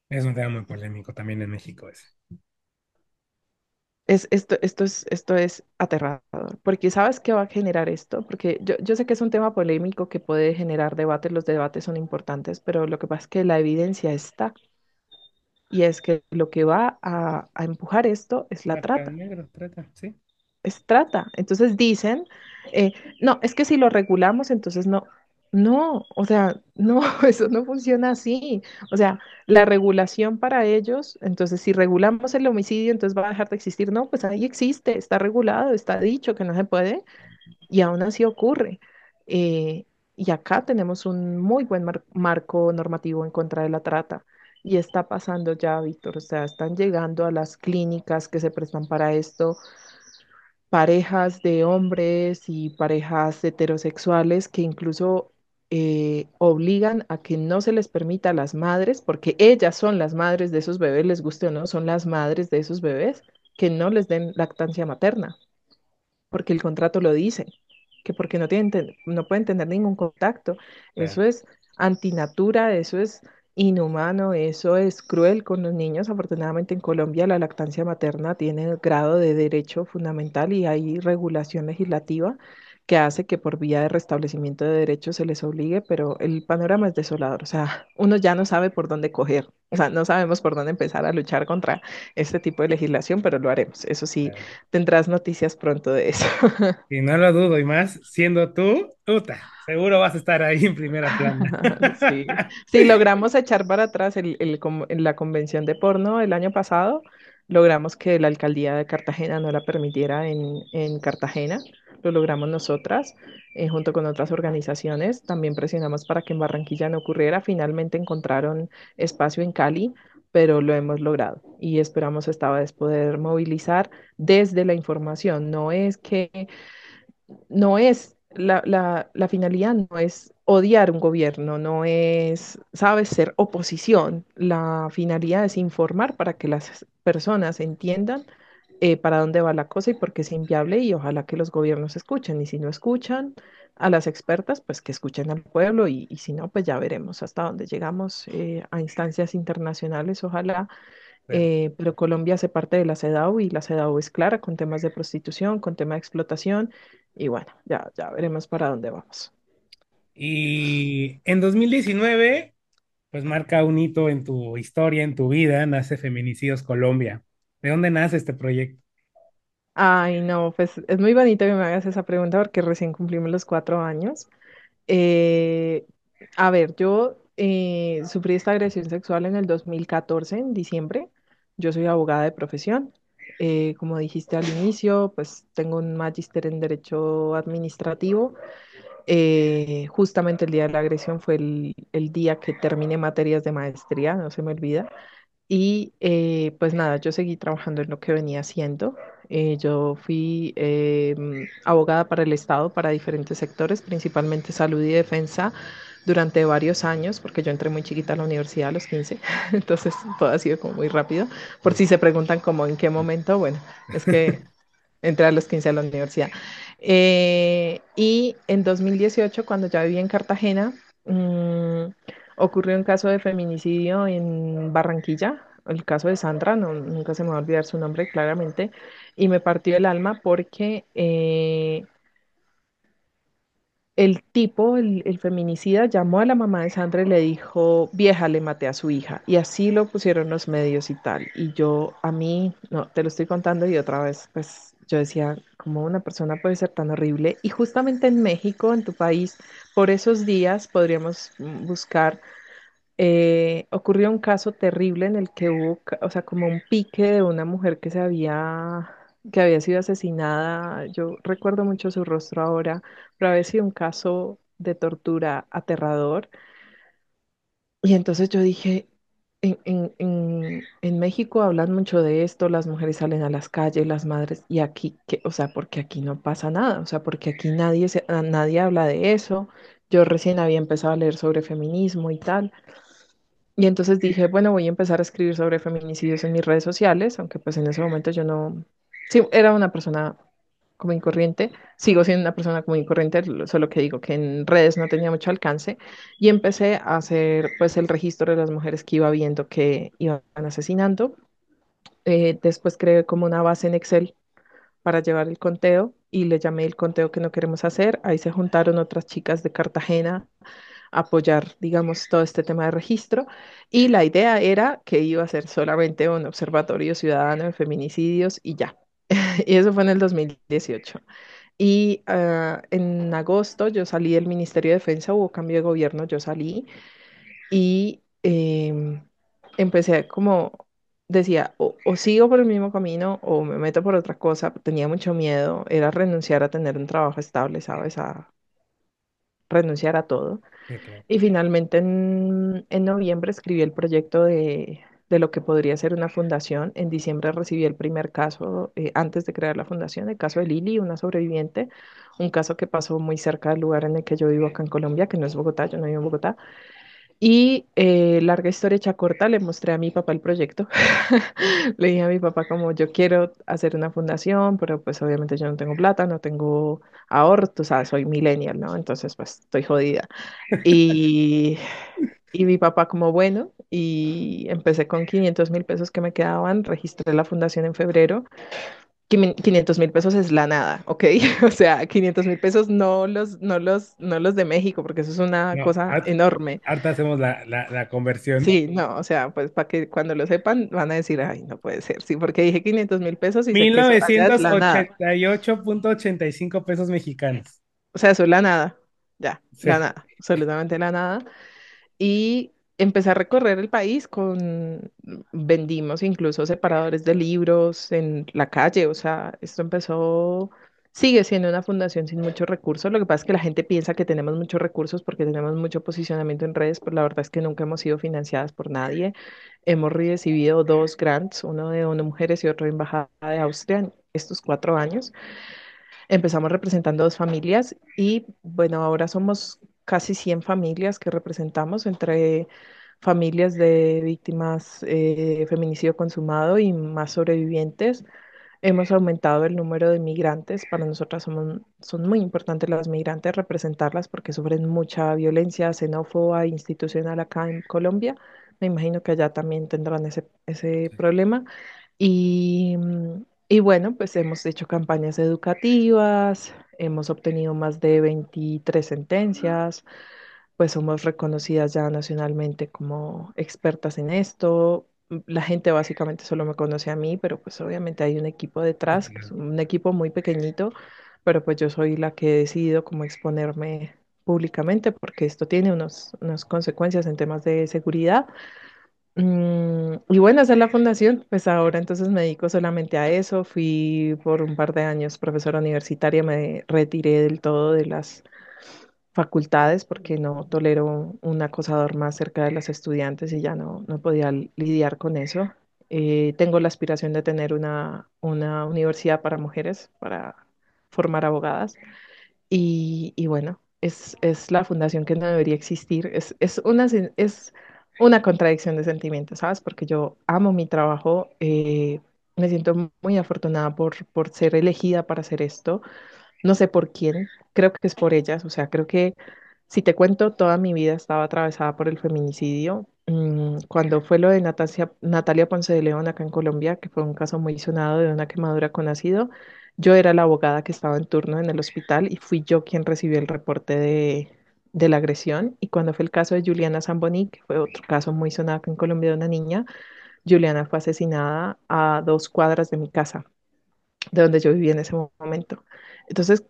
Es un tema muy polémico también en México ese. Es, esto, esto es, esto es aterrador, porque ¿sabes qué va a generar esto? Porque yo, yo sé que es un tema polémico que puede generar debates, los debates son importantes, pero lo que pasa es que la evidencia está, y es que lo que va a, a empujar esto es la Trata trata. negro, trata, sí. es trata. Entonces dicen, eh, no, es que si lo regulamos, entonces no. No, o sea, no, eso no funciona así. O sea, la regulación para ellos, entonces si regulamos el homicidio, entonces va a dejar de existir. No, pues ahí existe, está regulado, está dicho que no se puede y aún así ocurre. Eh, y acá tenemos un muy buen mar- marco normativo en contra de la trata. Y está pasando ya, Víctor, o sea, están llegando a las clínicas que se prestan para esto parejas de hombres y parejas heterosexuales que incluso eh, obligan a que no se les permita a las madres, porque ellas son las madres de esos bebés, les guste o no, son las madres de esos bebés, que no les den lactancia materna, porque el contrato lo dice, que porque no tienen, no pueden tener ningún contacto. Eso es antinatura, eso es inhumano, eso es cruel con los niños. Afortunadamente en Colombia la lactancia materna tiene grado de derecho fundamental y hay regulación legislativa que hace que por vía de restablecimiento de derechos se les obligue, pero el panorama es desolador, o sea, uno ya no sabe por dónde coger, o sea, no sabemos por dónde empezar a luchar contra este tipo de legislación, pero lo haremos. Eso sí, tendrás noticias pronto de eso. Y no lo dudo, y más siendo tú, puta, seguro vas a estar ahí en primera plana. Sí, sí logramos echar para atrás el, el, la convención de porno el año pasado, logramos que la alcaldía de Cartagena no la permitiera en, en Cartagena, lo logramos nosotras, eh, junto con otras organizaciones, también presionamos para que en Barranquilla no ocurriera, finalmente encontraron espacio en Cali, pero lo hemos logrado y esperamos esta vez poder movilizar desde la información, no es que no es, la, la, la finalidad no es odiar un gobierno, no es, sabes, ser oposición. La finalidad es informar para que las personas entiendan eh, para dónde va la cosa y por qué es inviable y ojalá que los gobiernos escuchen. Y si no escuchan a las expertas, pues que escuchen al pueblo y, y si no, pues ya veremos hasta dónde llegamos eh, a instancias internacionales, ojalá Pero- eh, pero Colombia hace parte de la CEDAW y la CEDAW es clara con temas de prostitución, con tema de explotación y bueno, ya, ya veremos para dónde vamos. Y en 2019, pues marca un hito en tu historia, en tu vida, nace Feminicidios Colombia. ¿De dónde nace este proyecto? Ay, no, pues es muy bonito que me hagas esa pregunta porque recién cumplimos los cuatro años. Eh, a ver, yo eh, sufrí esta agresión sexual en el 2014, en diciembre. Yo soy abogada de profesión. Eh, como dijiste al inicio, pues tengo un magíster en Derecho Administrativo. Eh, justamente el día de la agresión fue el, el día que terminé materias de maestría, no se me olvida. Y eh, pues nada, yo seguí trabajando en lo que venía haciendo. Eh, yo fui eh, mm, abogada para el Estado, para diferentes sectores, principalmente salud y defensa, durante varios años, porque yo entré muy chiquita a la universidad a los 15, entonces todo ha sido como muy rápido. Por si se preguntan como en qué momento, bueno, es que entré a los 15 a la universidad. Y en 2018, cuando ya vivía en Cartagena, mm, ocurrió un caso de feminicidio en Barranquilla, el caso de Sandra, no, nunca se me va a olvidar su nombre claramente, y me partió el alma porque eh, el tipo, el, el feminicida, llamó a la mamá de Sandra y le dijo, vieja, le maté a su hija. Y así lo pusieron los medios y tal. Y yo, a mí, no, te lo estoy contando y otra vez, pues yo decía, ¿cómo una persona puede ser tan horrible? Y justamente en México, en tu país, por esos días podríamos mm, buscar eh, ocurrió un caso terrible en el que hubo, o sea, como un pique de una mujer que se había, que había sido asesinada. Yo recuerdo mucho su rostro ahora, pero había sido un caso de tortura aterrador. Y entonces yo dije, en, en, en, en México hablan mucho de esto, las mujeres salen a las calles, las madres, y aquí, que, o sea, porque aquí no pasa nada, o sea, porque aquí nadie, se, nadie habla de eso. Yo recién había empezado a leer sobre feminismo y tal. Y entonces dije, bueno, voy a empezar a escribir sobre feminicidios en mis redes sociales, aunque pues en ese momento yo no, sí, era una persona común y corriente, sigo siendo una persona común y corriente, lo- solo que digo que en redes no tenía mucho alcance, y empecé a hacer pues el registro de las mujeres que iba viendo que iban asesinando. Eh, después creé como una base en Excel para llevar el conteo y le llamé el conteo que no queremos hacer. Ahí se juntaron otras chicas de Cartagena apoyar, digamos, todo este tema de registro. Y la idea era que iba a ser solamente un observatorio ciudadano de feminicidios y ya. Y eso fue en el 2018. Y ah, en agosto yo salí del Ministerio de Defensa, hubo cambio de gobierno, yo salí y em, empecé como, decía, o, o sigo por el mismo camino o me meto por otra cosa. Tenía mucho miedo, era renunciar a tener un trabajo estable, ¿sabes? A renunciar a todo. Y finalmente en, en noviembre escribí el proyecto de, de lo que podría ser una fundación. En diciembre recibí el primer caso, eh, antes de crear la fundación, el caso de Lili, una sobreviviente, un caso que pasó muy cerca del lugar en el que yo vivo acá en Colombia, que no es Bogotá, yo no vivo en Bogotá. Y eh, larga historia hecha corta, le mostré a mi papá el proyecto. Le dije a mi papá como yo quiero hacer una fundación, pero pues obviamente yo no tengo plata, no tengo ahorros, o sea, soy millennial, ¿no? Entonces pues estoy jodida. Y, y mi papá como bueno, y empecé con 500 mil pesos que me quedaban, registré la fundación en febrero 500 mil pesos es la nada, ¿ok? O sea, 500 mil pesos no los, no, los, no los de México, porque eso es una No, cosa enorme. harta hacemos la, la, la conversión. Sí, no, o sea, pues para que cuando lo sepan van a decir, ay, no puede ser, sí, porque dije 500 mil pesos y sé mil que eso allá es novecientos la nada. ochenta y ocho punto ochenta y cinco pesos mexicanos. O sea, eso es la nada, ya, la Sí, nada, absolutamente la nada. Y empecé a recorrer el país con, vendimos incluso separadores de libros en la calle, o sea, esto empezó, sigue siendo una fundación sin muchos recursos, lo que pasa es que la gente piensa que tenemos muchos recursos porque tenemos mucho posicionamiento en redes, pero la verdad es que nunca hemos sido financiadas por nadie, hemos recibido dos grants, uno de ONU Mujeres y otro de Embajada de Austria en estos cuatro años. Empezamos representando dos familias y bueno, ahora somos casi 100 familias que representamos entre familias de víctimas eh, de feminicidio consumado y más sobrevivientes. Hemos aumentado el número de migrantes. Para nosotras somos- son muy importantes las migrantes, representarlas porque sufren mucha violencia xenófoba e institucional acá en Colombia. Me imagino que allá también tendrán ese, ese problema. Y, mm, y bueno, pues hemos hecho campañas educativas, hemos obtenido más de 23 sentencias, pues somos reconocidas ya nacionalmente como expertas en esto. La gente básicamente solo me conoce a mí, pero pues obviamente hay un equipo detrás, que es claro. un equipo muy pequeñito, pero pues yo soy la que he decidido como exponerme públicamente porque esto tiene unos, unas consecuencias en temas de seguridad. Mm, y bueno, esa es la fundación. Pues ahora entonces me dedico solamente a eso. Fui por un par de años profesora universitaria, me retiré del todo de las facultades porque no tolero un acosador más cerca de las estudiantes y ya no, no podía lidiar con eso. Eh, tengo la aspiración de tener una, una universidad para mujeres, para formar abogadas. Y, y bueno, es, es la fundación que no debería existir. Es, es una, es una contradicción de sentimientos, ¿sabes? Porque yo amo mi trabajo, eh, me siento muy afortunada por, por ser elegida para hacer esto. No sé por quién, creo que es por ellas. O sea, creo que si te cuento, toda mi vida estaba atravesada por el feminicidio. Mm, Cuando fue lo de Natasia- Natalia Ponce de León acá en Colombia, que fue un caso muy sonado de una quemadura con ácido, yo era la abogada que estaba en turno en el hospital y fui yo quien recibió el reporte de, de la agresión. Y cuando fue el caso de Juliana Zamboni, que fue otro caso muy sonado en Colombia de una niña, Juliana fue asesinada a dos cuadras de mi casa, de donde yo vivía en ese momento. Entonces,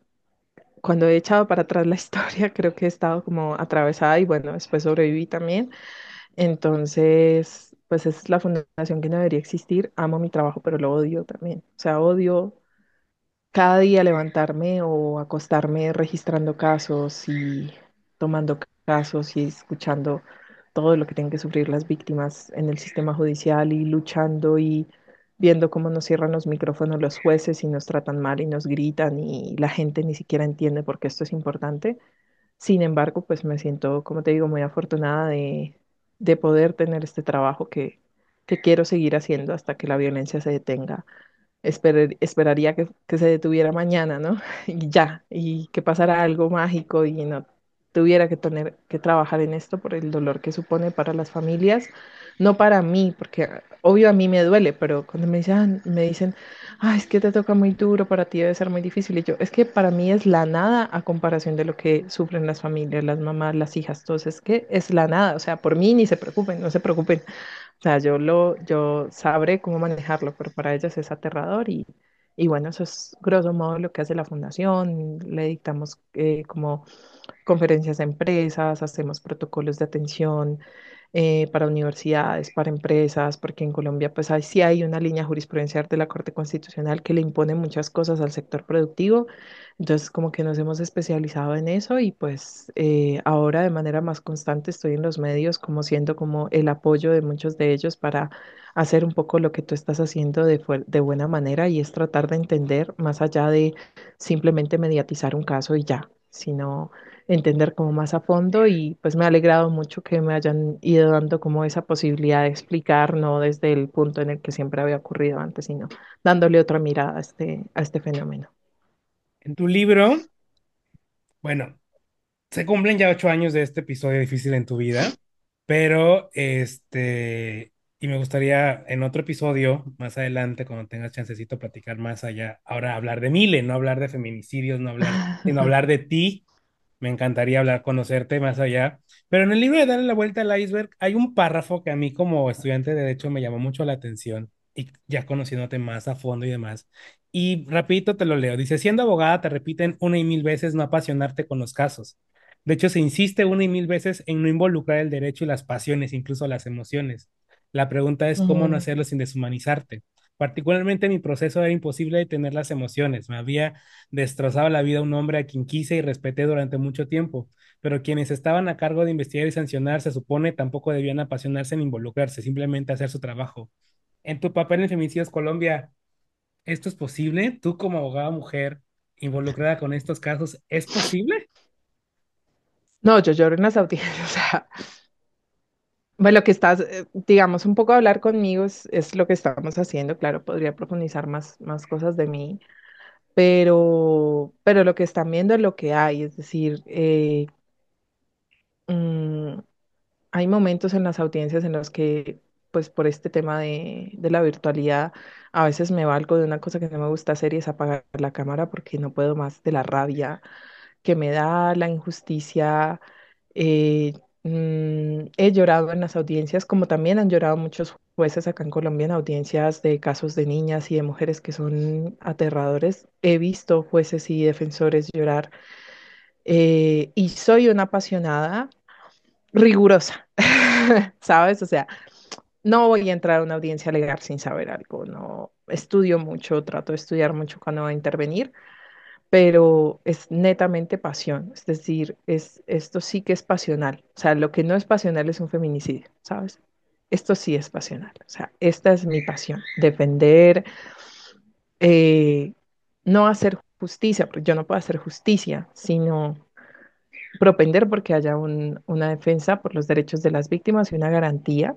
cuando he echado para atrás la historia, creo que he estado como atravesada y bueno, después sobreviví también. Entonces, pues es la fundación que no debería existir. Amo mi trabajo, pero lo odio también. O sea, odio cada día levantarme o acostarme registrando casos y tomando casos y escuchando todo lo que tienen que sufrir las víctimas en el sistema judicial y luchando y viendo cómo nos cierran los micrófonos los jueces y nos tratan mal y nos gritan y la gente ni siquiera entiende por qué esto es importante. Sin embargo, pues me siento, como te digo, muy afortunada de, de poder tener este trabajo que, que quiero seguir haciendo hasta que la violencia se detenga Esperar- esperaría que, que se detuviera mañana, ¿no? Y ya, y que pasara algo mágico y no tuviera que tener que trabajar en esto por el dolor que supone para las familias, no para mí, porque obvio a mí me duele, pero cuando me dicen, me dicen, ah, es que te toca muy duro, para ti debe ser muy difícil, y yo, es que para mí es la nada a comparación de lo que sufren las familias, las mamás, las hijas, entonces es que es la nada, o sea, por mí ni se preocupen, no se preocupen. O sea, yo lo, yo sabré cómo manejarlo, pero para ellas es aterrador y, y bueno, eso es grosso modo lo que hace la fundación. Le dictamos eh, como conferencias a empresas, hacemos protocolos de atención eh, para universidades, para empresas, porque en Colombia pues hay, sí hay una línea jurisprudencial de la Corte Constitucional que le impone muchas cosas al sector productivo. Entonces como que nos hemos especializado en eso y pues eh, ahora de manera más constante estoy en los medios como siendo como el apoyo de muchos de ellos para hacer un poco lo que tú estás haciendo de, de buena manera y es tratar de entender más allá de simplemente mediatizar un caso y ya, sino entender como más a fondo y pues me ha alegrado mucho que me hayan ido dando como esa posibilidad de explicar, no desde el punto en el que siempre había ocurrido antes, sino dándole otra mirada a este, a este fenómeno. En tu libro, bueno, se cumplen ya ocho años de este episodio difícil en tu vida, pero este, y me gustaría en otro episodio, más adelante, cuando tengas chancecito, platicar más allá, ahora hablar de Mile, no hablar de feminicidios, no hablar, sino hablar de ti. Me encantaría hablar, conocerte más allá. Pero en el libro de Darle la vuelta al iceberg hay un párrafo que a mí como estudiante de derecho me llamó mucho la atención y ya conociéndote más a fondo y demás. Y rapidito te lo leo. Dice, siendo abogada te repiten una y mil veces no apasionarte con los casos. De hecho, se insiste una y mil veces en no involucrar el derecho y las pasiones, incluso las emociones. La pregunta es cómo no hacerlo sin deshumanizarte. Particularmente mi proceso era imposible detener las emociones. Me había destrozado la vida un hombre a quien quise y respeté durante mucho tiempo, pero quienes estaban a cargo de investigar y sancionar, se supone, tampoco debían apasionarse ni involucrarse, simplemente hacer su trabajo. En tu papel en Femicidios Colombia, ¿esto es posible? ¿Tú como abogada mujer involucrada con estos casos, es posible? No, yo lloro en las audiencias, o sea, bueno, lo que estás, eh, digamos, un poco hablar conmigo es, lo que estamos haciendo, claro, podría profundizar más, más cosas de mí, pero, pero lo que están viendo es lo que hay, es decir, eh, mm, hay momentos en las audiencias en los que, pues por este tema de, de la virtualidad, a veces me valgo de una cosa que no me gusta hacer y es apagar la cámara porque no puedo más de la rabia que me da la injusticia. eh, mm, he llorado en las audiencias, como también han llorado muchos jueces acá en Colombia en audiencias de casos de niñas y de mujeres que son aterradores. He visto jueces y defensores llorar eh, y soy una apasionada rigurosa, ¿sabes? O sea, no voy a entrar a una audiencia legal sin saber algo, no estudio mucho, trato de estudiar mucho cuando voy a intervenir pero es netamente pasión, es decir, es, esto sí que es pasional, o sea, lo que no es pasional es un feminicidio, ¿sabes? Esto sí es pasional, o sea, esta es mi pasión, defender, eh, no hacer justicia, porque yo no puedo hacer justicia, sino propender porque haya un- una defensa por los derechos de las víctimas y una garantía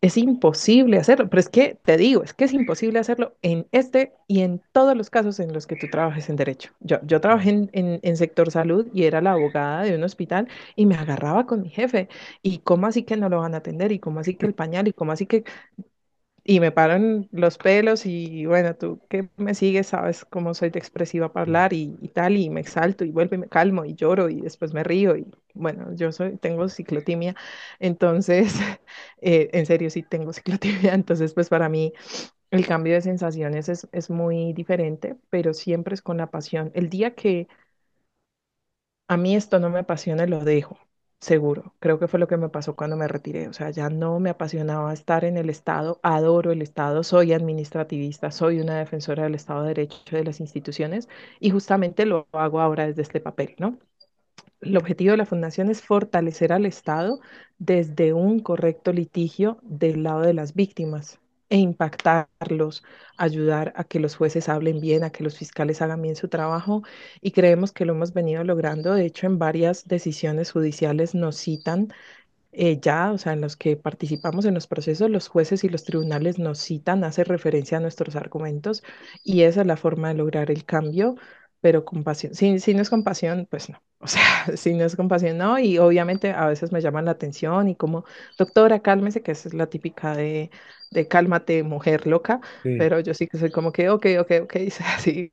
es imposible hacerlo, pero es que te digo, es que es imposible hacerlo en este y en todos los casos en los que tú trabajes en derecho. Yo, yo trabajé en, en, en sector salud y era la abogada de un hospital y me agarraba con mi jefe. ¿Y cómo así que no lo van a atender? ¿Y cómo así que el pañal? ¿Y cómo así que y me paran los pelos y bueno, tú que me sigues, sabes cómo soy de expresiva para hablar y, y tal, y me exalto y vuelvo y me calmo y lloro y después me río y bueno, yo soy, tengo ciclotimia, entonces, eh, en serio sí tengo ciclotimia, entonces pues para mí el cambio de sensaciones es, es muy diferente, pero siempre es con la pasión. El día que a mí esto no me apasiona, lo dejo, seguro. Creo que fue lo que me pasó cuando me retiré. O sea, ya no me apasionaba estar en el Estado, adoro el Estado, soy administrativista, soy una defensora del Estado de Derecho de las instituciones y justamente lo hago ahora desde este papel, ¿no? El objetivo de la fundación es fortalecer al Estado desde un correcto litigio del lado de las víctimas e impactarlos, ayudar a que los jueces hablen bien, a que los fiscales hagan bien su trabajo y creemos que lo hemos venido logrando. De hecho, en varias decisiones judiciales nos citan eh, ya, o sea, en los que participamos en los procesos, los jueces y los tribunales nos citan, hacen referencia a nuestros argumentos y esa es la forma de lograr el cambio, pero con pasión. Si, si no es con pasión, pues no. O sea, si no es con pasión, no. Y obviamente a veces me llaman la atención y como, doctora, cálmese, que es la típica de, de cálmate, mujer loca, Sí. pero yo sí que soy como que, ok, ok, ok, así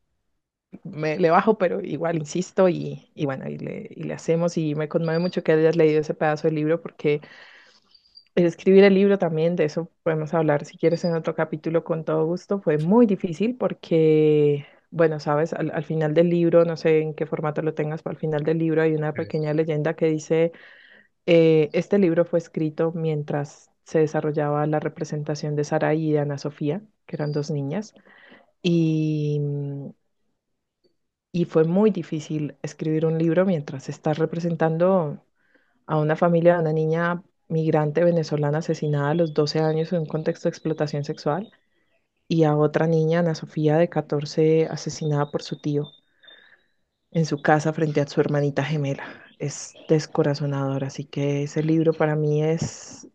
me le bajo, pero igual insisto y, y bueno, y le, y le hacemos y me conmueve mucho que hayas leído ese pedazo del libro porque escribir el libro también, de eso podemos hablar si quieres en otro capítulo con todo gusto, fue muy difícil porque, bueno, sabes, al, al final del libro, no sé en qué formato lo tengas, pero al final del libro hay una pequeña leyenda que dice, eh, este libro fue escrito mientras se desarrollaba la representación de Saraí y de Ana Sofía, que eran dos niñas, y, y fue muy difícil escribir un libro mientras estás representando a una familia de una niña migrante venezolana asesinada a los 12 años en un contexto de explotación sexual y a otra niña, Ana Sofía, de 14, asesinada por su tío en su casa frente a su hermanita gemela. es descorazonador. Así que ese libro para mí es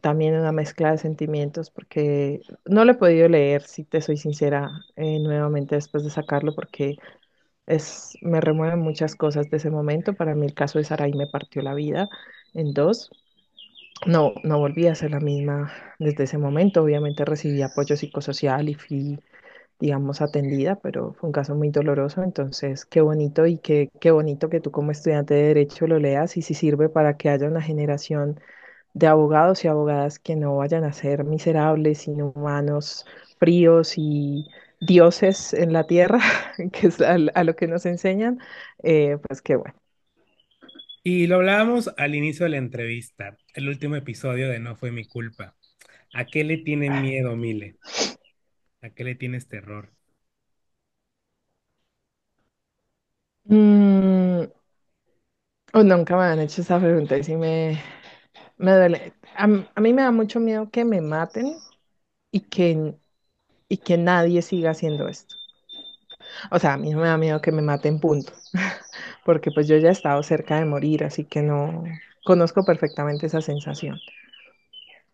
también una mezcla de sentimientos porque no lo he podido leer, si te soy sincera, eh, nuevamente después de sacarlo porque es, me remueven muchas cosas de ese momento. Para mí el caso de Sarai me partió la vida en dos. No, no volví a ser la misma desde ese momento. Obviamente recibí apoyo psicosocial y fui, digamos, atendida, pero fue un caso muy doloroso. Entonces, qué bonito y qué, qué bonito que tú como estudiante de derecho lo leas y si sirve para que haya una generación de abogados y abogadas que no vayan a ser miserables, inhumanos, fríos y dioses en la tierra, que es a, a lo que nos enseñan, eh, pues qué bueno. Y lo hablábamos al inicio de la entrevista, el último episodio de No fue mi culpa. ¿A qué le tiene miedo, Mile? ¿A qué le tienes terror? Mm, oh, nunca me han hecho esa pregunta y sí me, me duele. A, a mí me da mucho miedo que me maten y que, y que nadie siga haciendo esto. O sea, a mí no me da miedo que me maten, punto. Porque pues yo ya he estado cerca de morir, así que no conozco perfectamente esa sensación.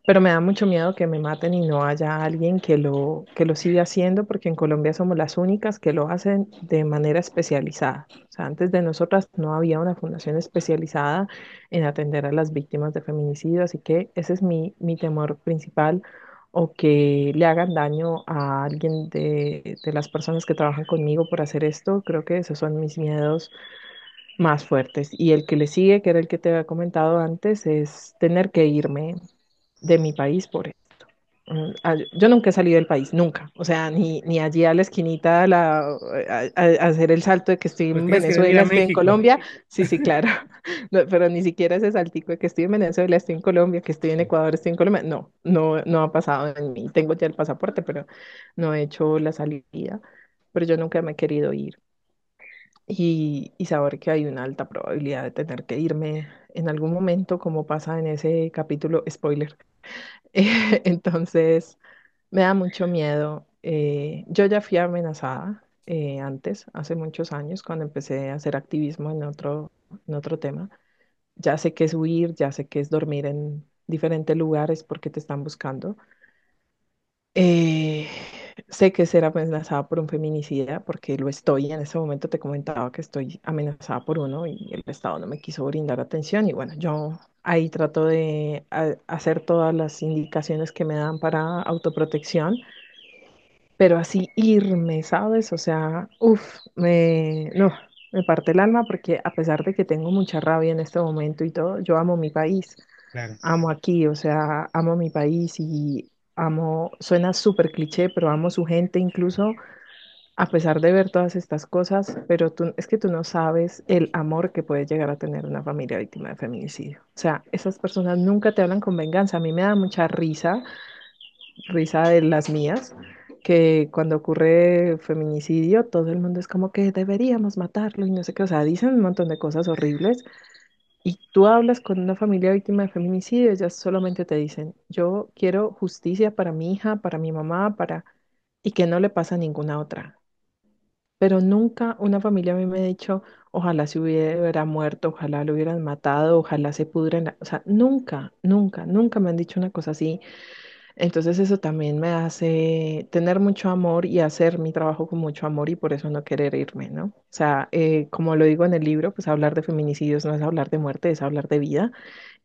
Pero me da mucho miedo que me maten y no haya alguien que lo, que lo siga haciendo, porque en Colombia somos las únicas que lo hacen de manera especializada. O sea, antes de nosotras no había una fundación especializada en atender a las víctimas de feminicidio, así que ese es mi, mi temor principal, o que le hagan daño a alguien de, de las personas que trabajan conmigo por hacer esto. Creo que esos son mis miedos más fuertes. Y el que le sigue, que era el que te había comentado antes, es tener que irme de mi país por esto. Mm, a- Yo nunca he salido del país, nunca. O sea, ni, ni allí a la esquinita a, la, a, hacer el salto de que estoy Pues en venir Venezuela, estoy en. Colombia. Sí, sí, claro. No, pero ni siquiera ese saltico de que estoy en Venezuela, estoy en Colombia, que estoy en Ecuador, estoy en Colombia. No, no, no ha pasado en mí. Tengo ya el pasaporte, pero no he hecho la salida. Pero yo nunca me he querido ir y, y saber que hay una alta probabilidad de tener que irme en algún momento, como pasa en ese capítulo, spoiler. Eh, Entonces, me da mucho miedo. Eh, yo ya fui amenazada eh, antes, hace muchos años, cuando empecé a hacer activismo en otro, en otro tema. Ya sé que es huir, ya sé que es dormir en diferentes lugares porque te están buscando. Sé que ser amenazada por un feminicida, porque lo estoy. En ese momento te comentaba que estoy amenazada por uno y el Estado no me quiso brindar atención. Y bueno, yo ahí trato de hacer todas las indicaciones que me dan para autoprotección, pero así irme, ¿sabes? O sea, uff, me, no, me parte el alma porque a pesar de que tengo mucha rabia en este momento y todo, yo amo mi país Claro. amo aquí, o sea, amo mi país y amo, suena súper cliché, pero amo su gente incluso a pesar de ver todas estas cosas, pero tú, es que tú no sabes el amor que puede llegar a tener una familia víctima de feminicidio. O sea, esas personas nunca te hablan con venganza. A mí me da mucha risa, risa de las mías. que cuando ocurre feminicidio, todo el mundo es como que deberíamos matarlo y no sé qué, o sea, dicen un montón de cosas horribles, y tú hablas con una familia víctima de feminicidio, ellas solamente te dicen, yo quiero justicia para mi hija, para mi mamá, para... y que no le pasa a ninguna otra. Pero nunca una familia a mí me ha dicho, ojalá se hubiera muerto, ojalá lo hubieran matado, ojalá se pudra en la-". O sea, nunca, nunca, nunca me han dicho una cosa así. Entonces eso también me hace tener mucho amor y hacer mi trabajo con mucho amor y por eso no querer irme, ¿no? O sea, eh, como lo digo en el libro, pues hablar de feminicidios no es hablar de muerte, es hablar de vida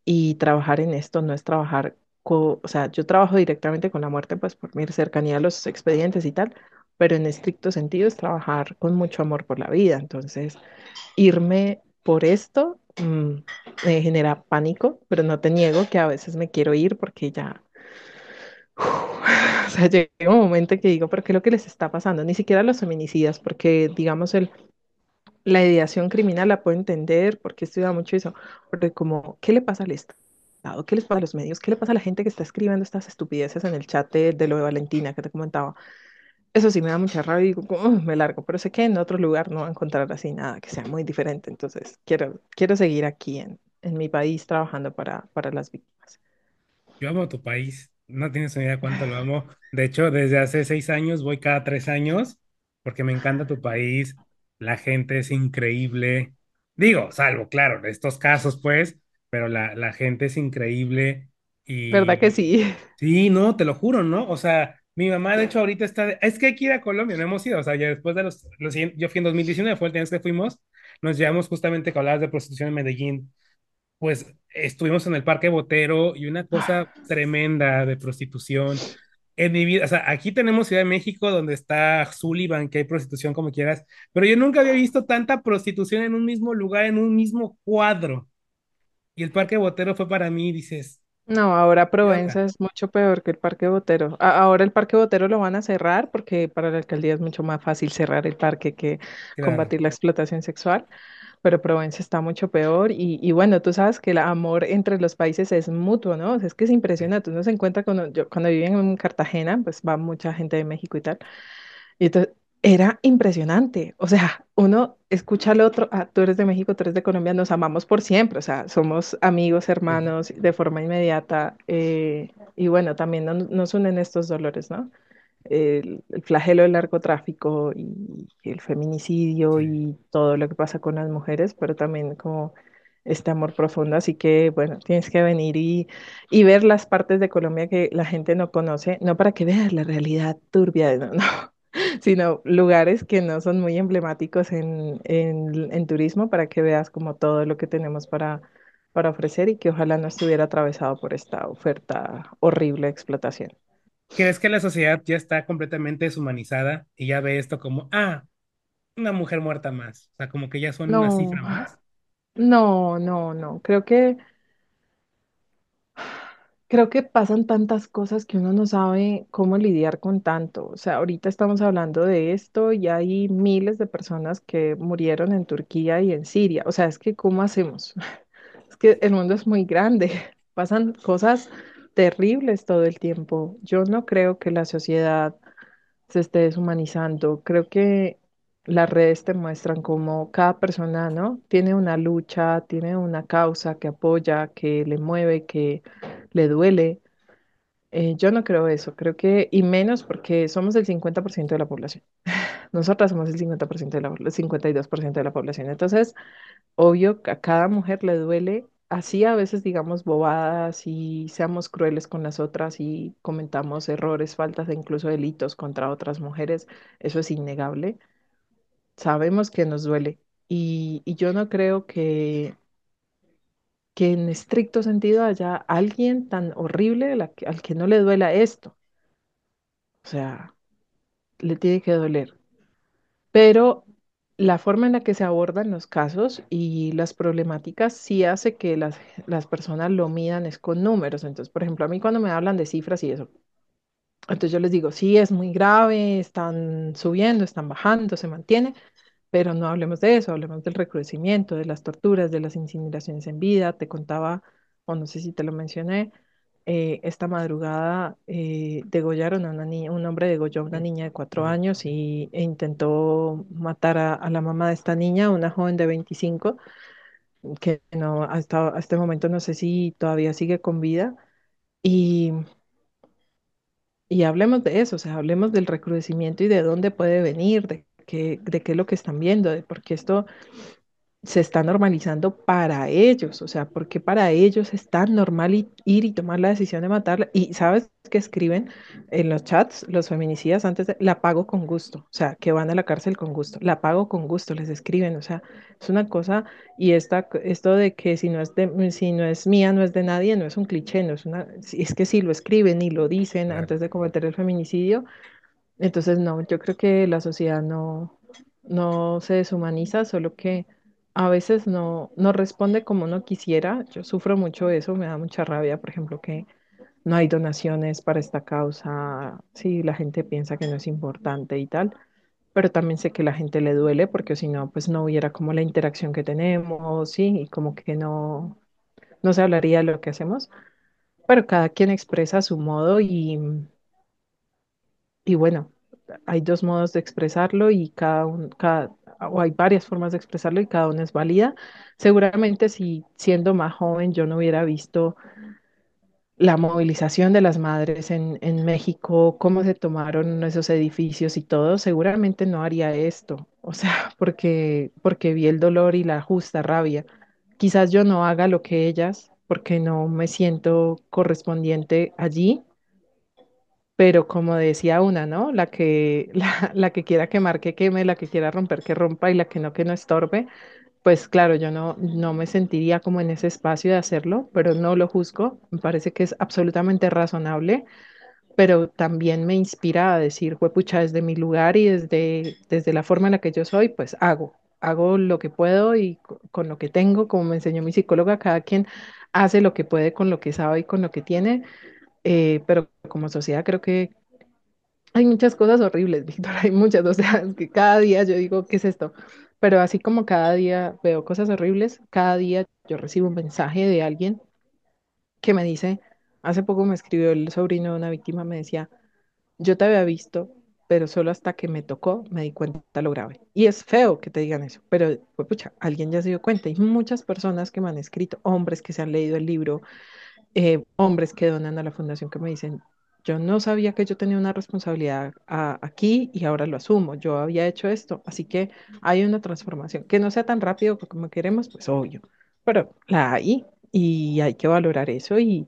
y trabajar en esto no es trabajar, o sea, yo trabajo directamente con la muerte, pues por mi cercanía a los expedientes y tal, pero en estricto sentido es trabajar con mucho amor por la vida. Entonces, irme por esto mm, me genera pánico, pero no te niego que a veces me quiero ir porque ya, o sea, llega un momento que digo, ¿pero qué es lo que les está pasando? Ni siquiera los feminicidas, porque digamos el la ideación criminal la puedo entender porque he estudiado mucho eso, porque como, ¿qué le pasa al Estado? ¿Qué les pasa a los medios? ¿Qué le pasa a la gente que está escribiendo estas estupideces en el chat de, de lo de Valentina que te comentaba? Eso sí me da mucha rabia y digo, "Ugh, me largo, pero sé que en otro lugar no va a encontrar así nada que sea muy diferente, entonces quiero, quiero seguir aquí en, en mi país trabajando para, para las víctimas. Yo amo tu país, no tienes idea cuánto lo amo. De hecho, desde hace seis años voy cada tres años porque me encanta tu país, la gente es increíble, Digo, salvo, claro, de estos casos, pues, pero la, la gente es increíble ¿Verdad que y sí? sí, no, te lo juro, ¿no? O sea, mi mamá, de hecho, ahorita está, de- es que hay que ir a Colombia, no hemos ido, o sea, ya después de los, los yo fui en 2019, fue el tiempo que fuimos, nos llevamos justamente que hablabas de prostitución en Medellín, pues estuvimos en el Parque Botero y una cosa tremenda de prostitución. En mi vida, o sea, aquí tenemos Ciudad de México donde está Sullivan, que hay prostitución como quieras, pero yo nunca había visto tanta prostitución en un mismo lugar, en un mismo cuadro. Y el Parque Botero fue para mí, dices, No, ahora. Provenza es mucho peor que el Parque Botero. A- ahora el Parque Botero lo van a cerrar porque para la alcaldía es mucho más fácil cerrar el parque que Claro, combatir la explotación sexual, pero Provenza está mucho peor y, y bueno, tú sabes que el amor entre los países es mutuo, ¿no? O sea, es que es impresionante. Uno se encuentra con, yo cuando viví en Cartagena, pues va mucha gente de México y tal. Y entonces era impresionante. O sea, uno escucha al otro, ah, tú eres de México, tú eres de Colombia, nos amamos por siempre. O sea, somos amigos, hermanos de forma inmediata. eh, y bueno, también no- nos unen estos dolores, ¿no? El, el flagelo del narcotráfico y el feminicidio y todo lo que pasa con las mujeres, pero también como este amor profundo. Así que, bueno, tienes que venir y, y ver las partes de Colombia que la gente no conoce, no para que veas la realidad turbia, no, no, sino lugares que no son muy emblemáticos en, en, en turismo para que veas como todo lo que tenemos para, para ofrecer y que ojalá no estuviera atravesado por esta oferta horrible de explotación. ¿Crees que la sociedad ya está completamente deshumanizada y ya ve esto como, ah, una mujer muerta más? O sea, como que ya son una No, cifra más. no, no, no. Creo que, creo que pasan tantas cosas que uno no sabe cómo lidiar con tanto. O sea, ahorita estamos hablando de esto y hay miles de personas que murieron en Turquía y en Siria. O sea, es que ¿cómo hacemos? Es que el mundo es muy grande, pasan cosas terribles todo el tiempo. Yo no creo que la sociedad se esté deshumanizando. Creo que las redes te muestran cómo cada persona, ¿no? Tiene una lucha, tiene una causa que apoya, que le mueve, que le duele. Eh, yo no creo eso, creo que, y menos porque somos el 50% de la población. Nosotras somos el 50% de la, el 52% de la población. Entonces, Obvio que a cada mujer le duele, así a veces digamos bobadas y seamos crueles con las otras y comentamos errores, faltas e incluso delitos contra otras mujeres, eso es innegable. Sabemos que nos duele y, y yo no creo que, que en estricto sentido haya alguien tan horrible al que no le duela esto. O sea, le tiene que doler. pero la forma en la que se abordan los casos y las problemáticas sí hace que las, las personas lo midan es con números. Entonces, por ejemplo, a mí cuando me hablan de cifras y eso, entonces yo les digo, sí, es muy grave, están subiendo, están bajando, se mantiene, pero no hablemos de eso, hablemos del recrudecimiento, de las torturas, de las incineraciones en vida. Te contaba, o no sé si te lo mencioné, eh, esta madrugada eh, degollaron a una niña, un hombre degolló a una niña de cuatro años y, e intentó matar a, a la mamá de esta niña, una joven de 25, que no, hasta, hasta este momento no sé si todavía sigue con vida. Y, y hablemos de eso, o sea, hablemos del recrudecimiento y de dónde puede venir, de qué, de qué es lo que están viendo, de por qué esto se está normalizando para ellos, o sea, porque para ellos es tan normal ir y tomar la decisión de matarla. Y sabes que escriben en los chats los feminicidas antes de, la pago con gusto, o sea, que van a la cárcel con gusto, la pago con gusto, les escriben, o sea, es una cosa, y esta, esto de que si no es de, si no es mía, no es de nadie, no es un cliché, no es una, es que si lo escriben y lo dicen antes de cometer el feminicidio, entonces, no, yo creo que la sociedad no, no se deshumaniza, solo que a veces no, no responde como uno quisiera. Yo sufro mucho eso, me da mucha rabia, por ejemplo, que no hay donaciones para esta causa. Sí, la gente piensa que no es importante y tal, pero también sé que la gente le duele porque si no, pues no hubiera como la interacción que tenemos, sí, y como que no, no se hablaría de lo que hacemos, pero cada quien expresa su modo y y bueno, hay dos modos de expresarlo y cada uno, cada, o hay varias formas de expresarlo y cada una es válida. Seguramente si siendo más joven yo no hubiera visto la movilización de las madres en, en México, cómo se tomaron esos edificios y todo, seguramente no haría esto. O sea, porque, porque vi el dolor y la justa rabia. Quizás yo no haga lo que ellas, porque no me siento correspondiente allí, pero como decía una, ¿no? La que, la, que quiera quemar, que queme, la que quiera romper, que rompa y la que no, que no estorbe. Pues claro, yo no, no me sentiría como en ese espacio de hacerlo, pero no lo juzgo. Me parece que es absolutamente razonable, pero también me inspira a decir, pucha, desde mi lugar y desde, desde la forma en la que yo soy, pues hago, hago lo que puedo y co- con lo que tengo, como me enseñó mi psicóloga, cada quien hace lo que puede con lo que sabe y con lo que tiene, eh, pero como sociedad creo que hay muchas cosas horribles, Víctor, hay muchas, o sea, es que cada día yo digo, ¿qué es esto? Pero así como cada día veo cosas horribles, cada día yo recibo un mensaje de alguien que me dice, hace poco me escribió el sobrino de una víctima, me decía, yo te había visto, pero solo hasta que me tocó me di cuenta lo grave. Y es feo que te digan eso, pero pues, pucha, alguien ya se dio cuenta. Hay muchas personas que me han escrito, hombres que se han leído el libro, eh, hombres que donan a la fundación que me dicen, yo no sabía que yo tenía una responsabilidad a- aquí y ahora lo asumo, yo había hecho esto, así que hay una transformación, que no sea tan rápido como queremos, pues obvio, pero la hay y hay que valorar eso y,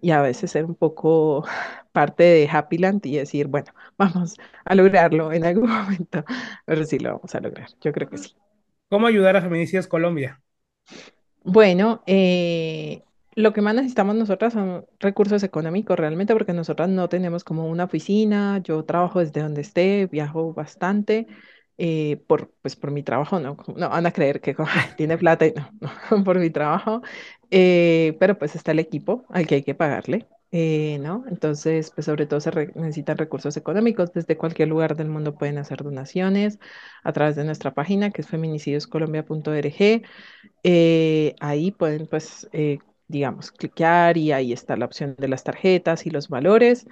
y a veces ser un poco parte de Happyland y decir, bueno, vamos a lograrlo en algún momento, pero sí lo vamos a lograr, yo creo que sí. ¿Cómo ayudar a Feminicidios Colombia? Bueno, eh, lo que más necesitamos nosotras son recursos económicos realmente porque nosotras no tenemos como una oficina, yo trabajo desde donde esté, viajo bastante eh, por, pues por mi trabajo, no, no van a creer que como, "Ay, tiene plata y no, no, por mi trabajo, eh, pero pues está el equipo al que hay que pagarle. eh, ¿no? Entonces, pues sobre todo se necesitan recursos económicos. Desde cualquier lugar del mundo pueden hacer donaciones a través de nuestra página que es feminicidioscolombia.org. Eh, ahí pueden, pues, digamos, cliquear y ahí está la opción de las tarjetas y los valores.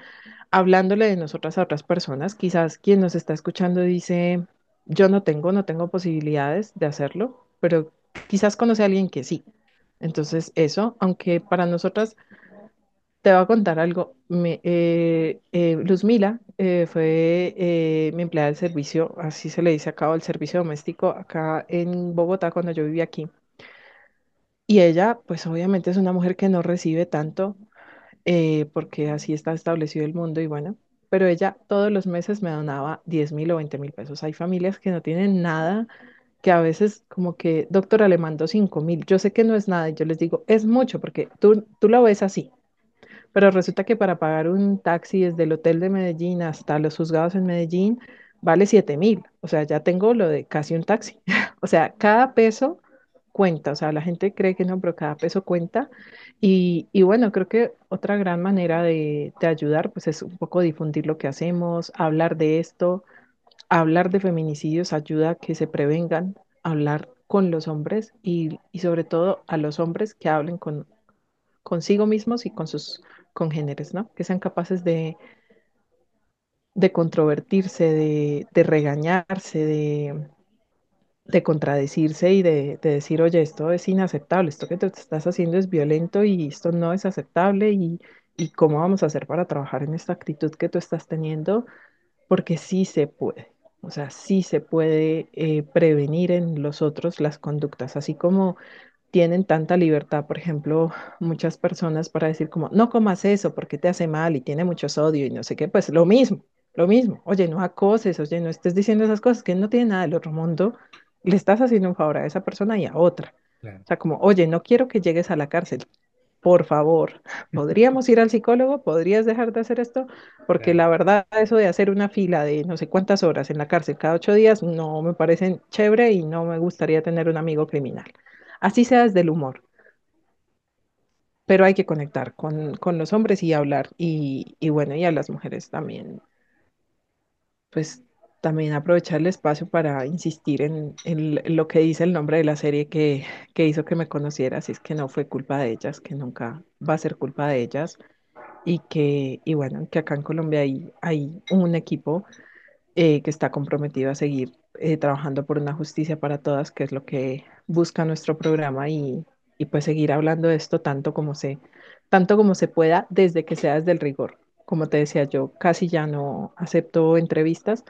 Hablándole de nosotras a otras personas, quizás quien nos está escuchando dice, yo no tengo, no tengo posibilidades de hacerlo, pero quizás conoce a alguien que sí. Entonces, eso, aunque para nosotras, te voy a contar algo. Eh, eh, Luzmila eh, fue mi empleada del servicio, así se le dice acá, el servicio doméstico acá en Bogotá cuando yo vivía aquí. Y ella, pues obviamente es una mujer que no recibe tanto, eh, porque así está establecido el mundo y bueno, pero ella todos los meses me donaba diez mil o veinte mil pesos. Hay familias que no tienen nada, que a veces como que, doctora, le mando cinco mil. Yo sé que no es nada y yo les digo, es mucho porque tú, tú lo ves así, pero resulta que para pagar un taxi desde el hotel de Medellín hasta los juzgados en Medellín vale siete mil. O sea, ya tengo lo de casi un taxi. O sea, cada peso cuenta. O sea, la gente cree que no, pero cada peso cuenta. Y, y bueno, creo que otra gran manera de, de ayudar, pues es un poco difundir lo que hacemos, hablar de esto, hablar de feminicidios ayuda a que se prevengan, hablar con los hombres y, y sobre todo a los hombres que hablen con, consigo mismos y con sus congéneres, ¿no? Que sean capaces de, de controvertirse, de, de regañarse, de, de contradecirse y de, de decir, oye, esto es inaceptable, esto que te estás haciendo es violento y esto no es aceptable y, y cómo vamos a hacer para trabajar en esta actitud que tú estás teniendo, porque sí se puede. O sea, sí se puede eh, prevenir en los otros las conductas, así como tienen tanta libertad, por ejemplo, muchas personas para decir como, no comas eso porque te hace mal y tiene mucho sodio y no sé qué, pues lo mismo, lo mismo. Oye, no acoses, oye, no estés diciendo esas cosas que no tiene nada del otro mundo, le estás haciendo un favor a esa persona y a otra. Claro. O sea, como, oye, no quiero que llegues a la cárcel. Por favor, ¿podríamos ir al psicólogo? ¿Podrías dejar de hacer esto? Porque Claro. la verdad, eso de hacer una fila de no sé cuántas horas en la cárcel cada ocho días no me parecen chévere y no me gustaría tener un amigo criminal. Así sea desde el humor, pero hay que conectar con, con los hombres y hablar. Y, y bueno, y a las mujeres también, pues también aprovechar el espacio para insistir en, lo que dice el nombre de la serie que, hizo que me conocieras, y es que no fue culpa de ellas, que nunca va a ser culpa de ellas, y que, y bueno, que acá en Colombia hay, un equipo eh, que está comprometido a seguir eh, trabajando por una justicia para todas, que es lo que busca nuestro programa, y, y pues seguir hablando de esto tanto como sé tanto como se pueda, desde que sea desde el rigor. Como te decía, yo casi ya no acepto entrevistas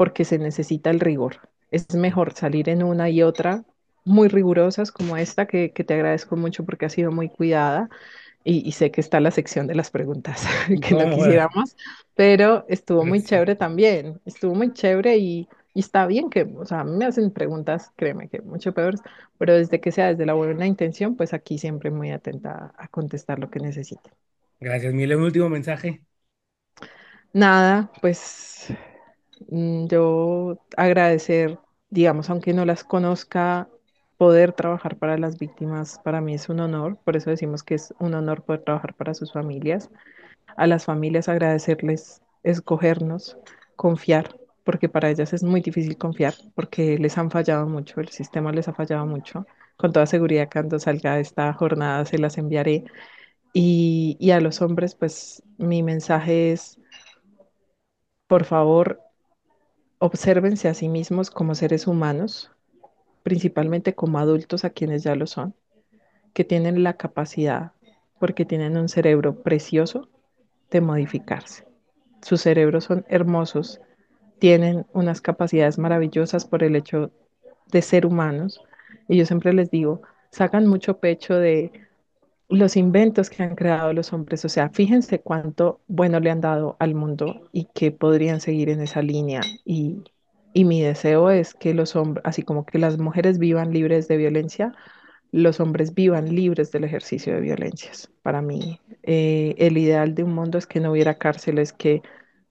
porque se necesita el rigor. Es mejor salir en una y otra muy rigurosas como esta, que, que te agradezco mucho porque ha sido muy cuidada y, y sé que está la sección de las preguntas que no No, bueno, quisiéramos, pero estuvo muy sí. chévere también, estuvo muy chévere y, y está bien que, o sea, me hacen preguntas, créeme que mucho peores, pero desde que sea desde la buena intención, pues aquí siempre muy atenta a contestar lo que necesite. Gracias, Mile. Un último mensaje. Nada, pues yo agradecer, digamos, aunque no las conozca, poder trabajar para las víctimas, para mí es un honor, por eso decimos que es un honor poder trabajar para sus familias. A las familias agradecerles, escogernos, confiar, porque para ellas es muy difícil confiar, porque les han fallado mucho, el sistema les ha fallado mucho. Con toda seguridad, cuando salga esta jornada se las enviaré. Y, y a los hombres, pues mi mensaje es, por favor, obsérvense a sí mismos como seres humanos, principalmente como adultos a quienes ya lo son, que tienen la capacidad, porque tienen un cerebro precioso, de modificarse. Sus cerebros son hermosos, tienen unas capacidades maravillosas por el hecho de ser humanos. Y yo siempre les digo, sacan mucho pecho de los inventos que han creado los hombres. O sea, fíjense cuánto bueno le han dado al mundo y que podrían seguir en esa línea. Y, y mi deseo es que los hombres, así como que las mujeres vivan libres de violencia, los hombres vivan libres del ejercicio de violencias. Para mí, eh, el ideal de un mundo es que no hubiera cárceles, que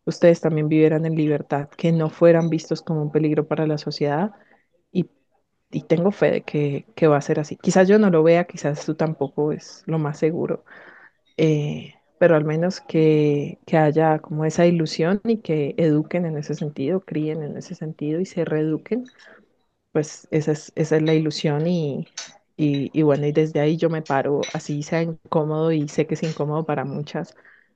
ustedes también vivieran en libertad, que no fueran vistos como un peligro para la sociedad y tengo fe de que, que, va a ser así. Quizás yo no lo vea, quizás tú tampoco es lo más seguro, eh, pero al menos que, que, haya como esa ilusión y que eduquen en ese sentido, críen en ese sentido y se reeduquen pues esa es, esa es la ilusión y, y, y bueno, y desde ahí yo me paro, así sea incómodo y sé que es incómodo para muchas,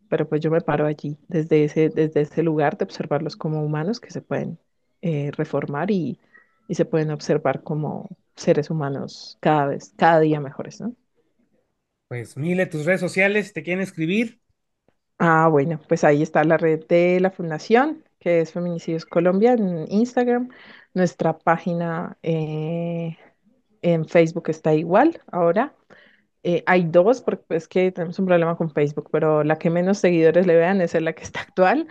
pero pues yo me paro allí, desde ese, desde ese lugar de observarlos como humanos que se pueden eh, reformar y, y se pueden observar como seres humanos cada vez, cada día mejores, ¿no? Pues, Mile, tus redes sociales, te quieren escribir. Ah, bueno, pues ahí está la red de la fundación, que es Feminicidios Colombia en Instagram. Nuestra página eh, en Facebook está igual ahora. Eh, hay dos, porque es que tenemos un problema con Facebook, pero la que menos seguidores le vean es la que está actual.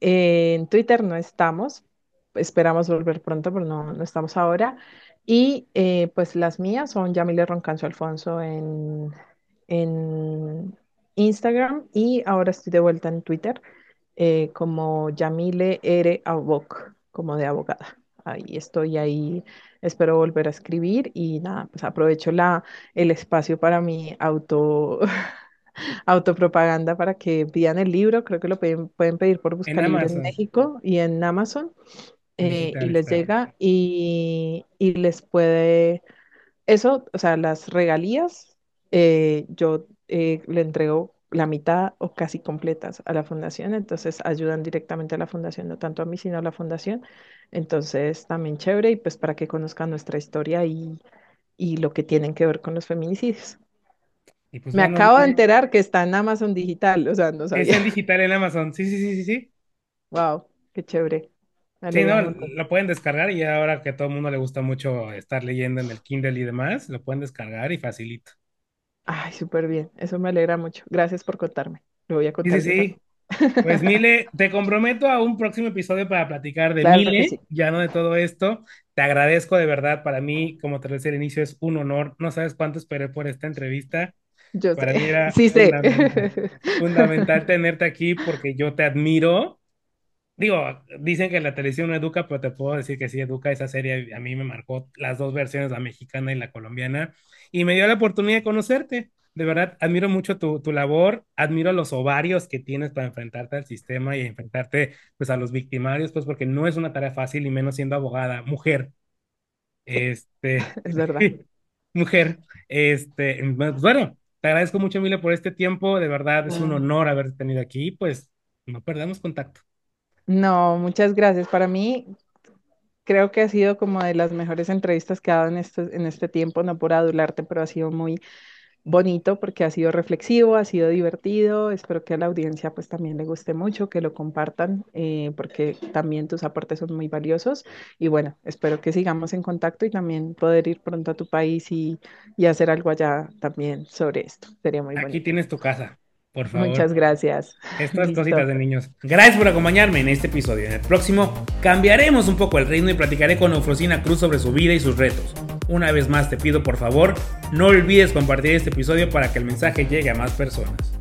Eh, en Twitter no estamos, esperamos volver pronto, pero no, no estamos ahora. Y eh, pues las mías son Yamile Roncancio Alfonso en, en Instagram y ahora estoy de vuelta en Twitter eh, como Yamile R. Como de abogada. Ahí estoy, ahí espero volver a escribir y nada, pues aprovecho la, el espacio para mi auto, autopropaganda para que pidan el libro. Creo que lo pueden, pueden pedir por En Buscalibre en Amazon, México y en Amazon eh, y les está. llega y, y les puede eso, o sea, las regalías, eh, yo eh, le entrego la mitad o casi completas a la fundación, entonces ayudan directamente a la fundación, no tanto a mí, sino a la fundación. Entonces, también chévere y pues para que conozcan nuestra historia y, y lo que tienen que ver con los feminicidios. Y pues Me bueno, acabo de enterar que está en Amazon Digital, o sea, no está sabía. en digital en Amazon. Sí, sí, sí, sí, sí. Wow, qué chévere. Sí, no, lo pueden descargar y ahora que a todo el mundo le gusta mucho estar leyendo en el Kindle y demás, lo pueden descargar y facilito. Ay, súper bien, eso me alegra mucho. Gracias por contarme. Lo voy a Sí, sí, contar también. sí. Pues Mile, te comprometo a un próximo episodio para platicar de Claro sí. Mile, ya no de todo esto. Te agradezco de verdad, para mí, como te decía al inicio, es un honor. No sabes cuánto esperé por esta entrevista. Yo sé, Para mí era sí sé. fundamental tenerte aquí porque yo te admiro. Digo, dicen que la televisión no educa, pero te puedo decir que sí educa. Esa serie a mí me marcó las dos versiones, la mexicana y la colombiana, y me dio la oportunidad de conocerte. De verdad, admiro mucho tu, tu labor, admiro los ovarios que tienes para enfrentarte al sistema y enfrentarte pues a los victimarios, pues porque no es una tarea fácil y menos siendo abogada, mujer, este, es verdad. mujer, este, pues, bueno, te agradezco mucho, Emilia, por este tiempo, de verdad es un Mm. honor haberte tenido aquí, pues no perdamos contacto. No, muchas gracias. Para mí, creo que ha sido como de las mejores entrevistas que he dado en este, en este tiempo, no por adularte, pero ha sido muy bonito porque ha sido reflexivo, ha sido divertido. Espero que a la audiencia pues también le guste mucho, que lo compartan eh, porque también tus aportes son muy valiosos. Y bueno, espero que sigamos en contacto y también poder ir pronto a tu país y, y hacer algo allá también sobre esto. Sería muy bueno. Aquí tienes tu casa. Por favor. Muchas gracias. Estas cositas de niños. Gracias por acompañarme en este episodio. En el próximo cambiaremos un poco el ritmo y platicaré con Eufrosina Cruz sobre su vida y sus retos. Una vez más te pido por favor, no olvides compartir este episodio para que el mensaje llegue a más personas.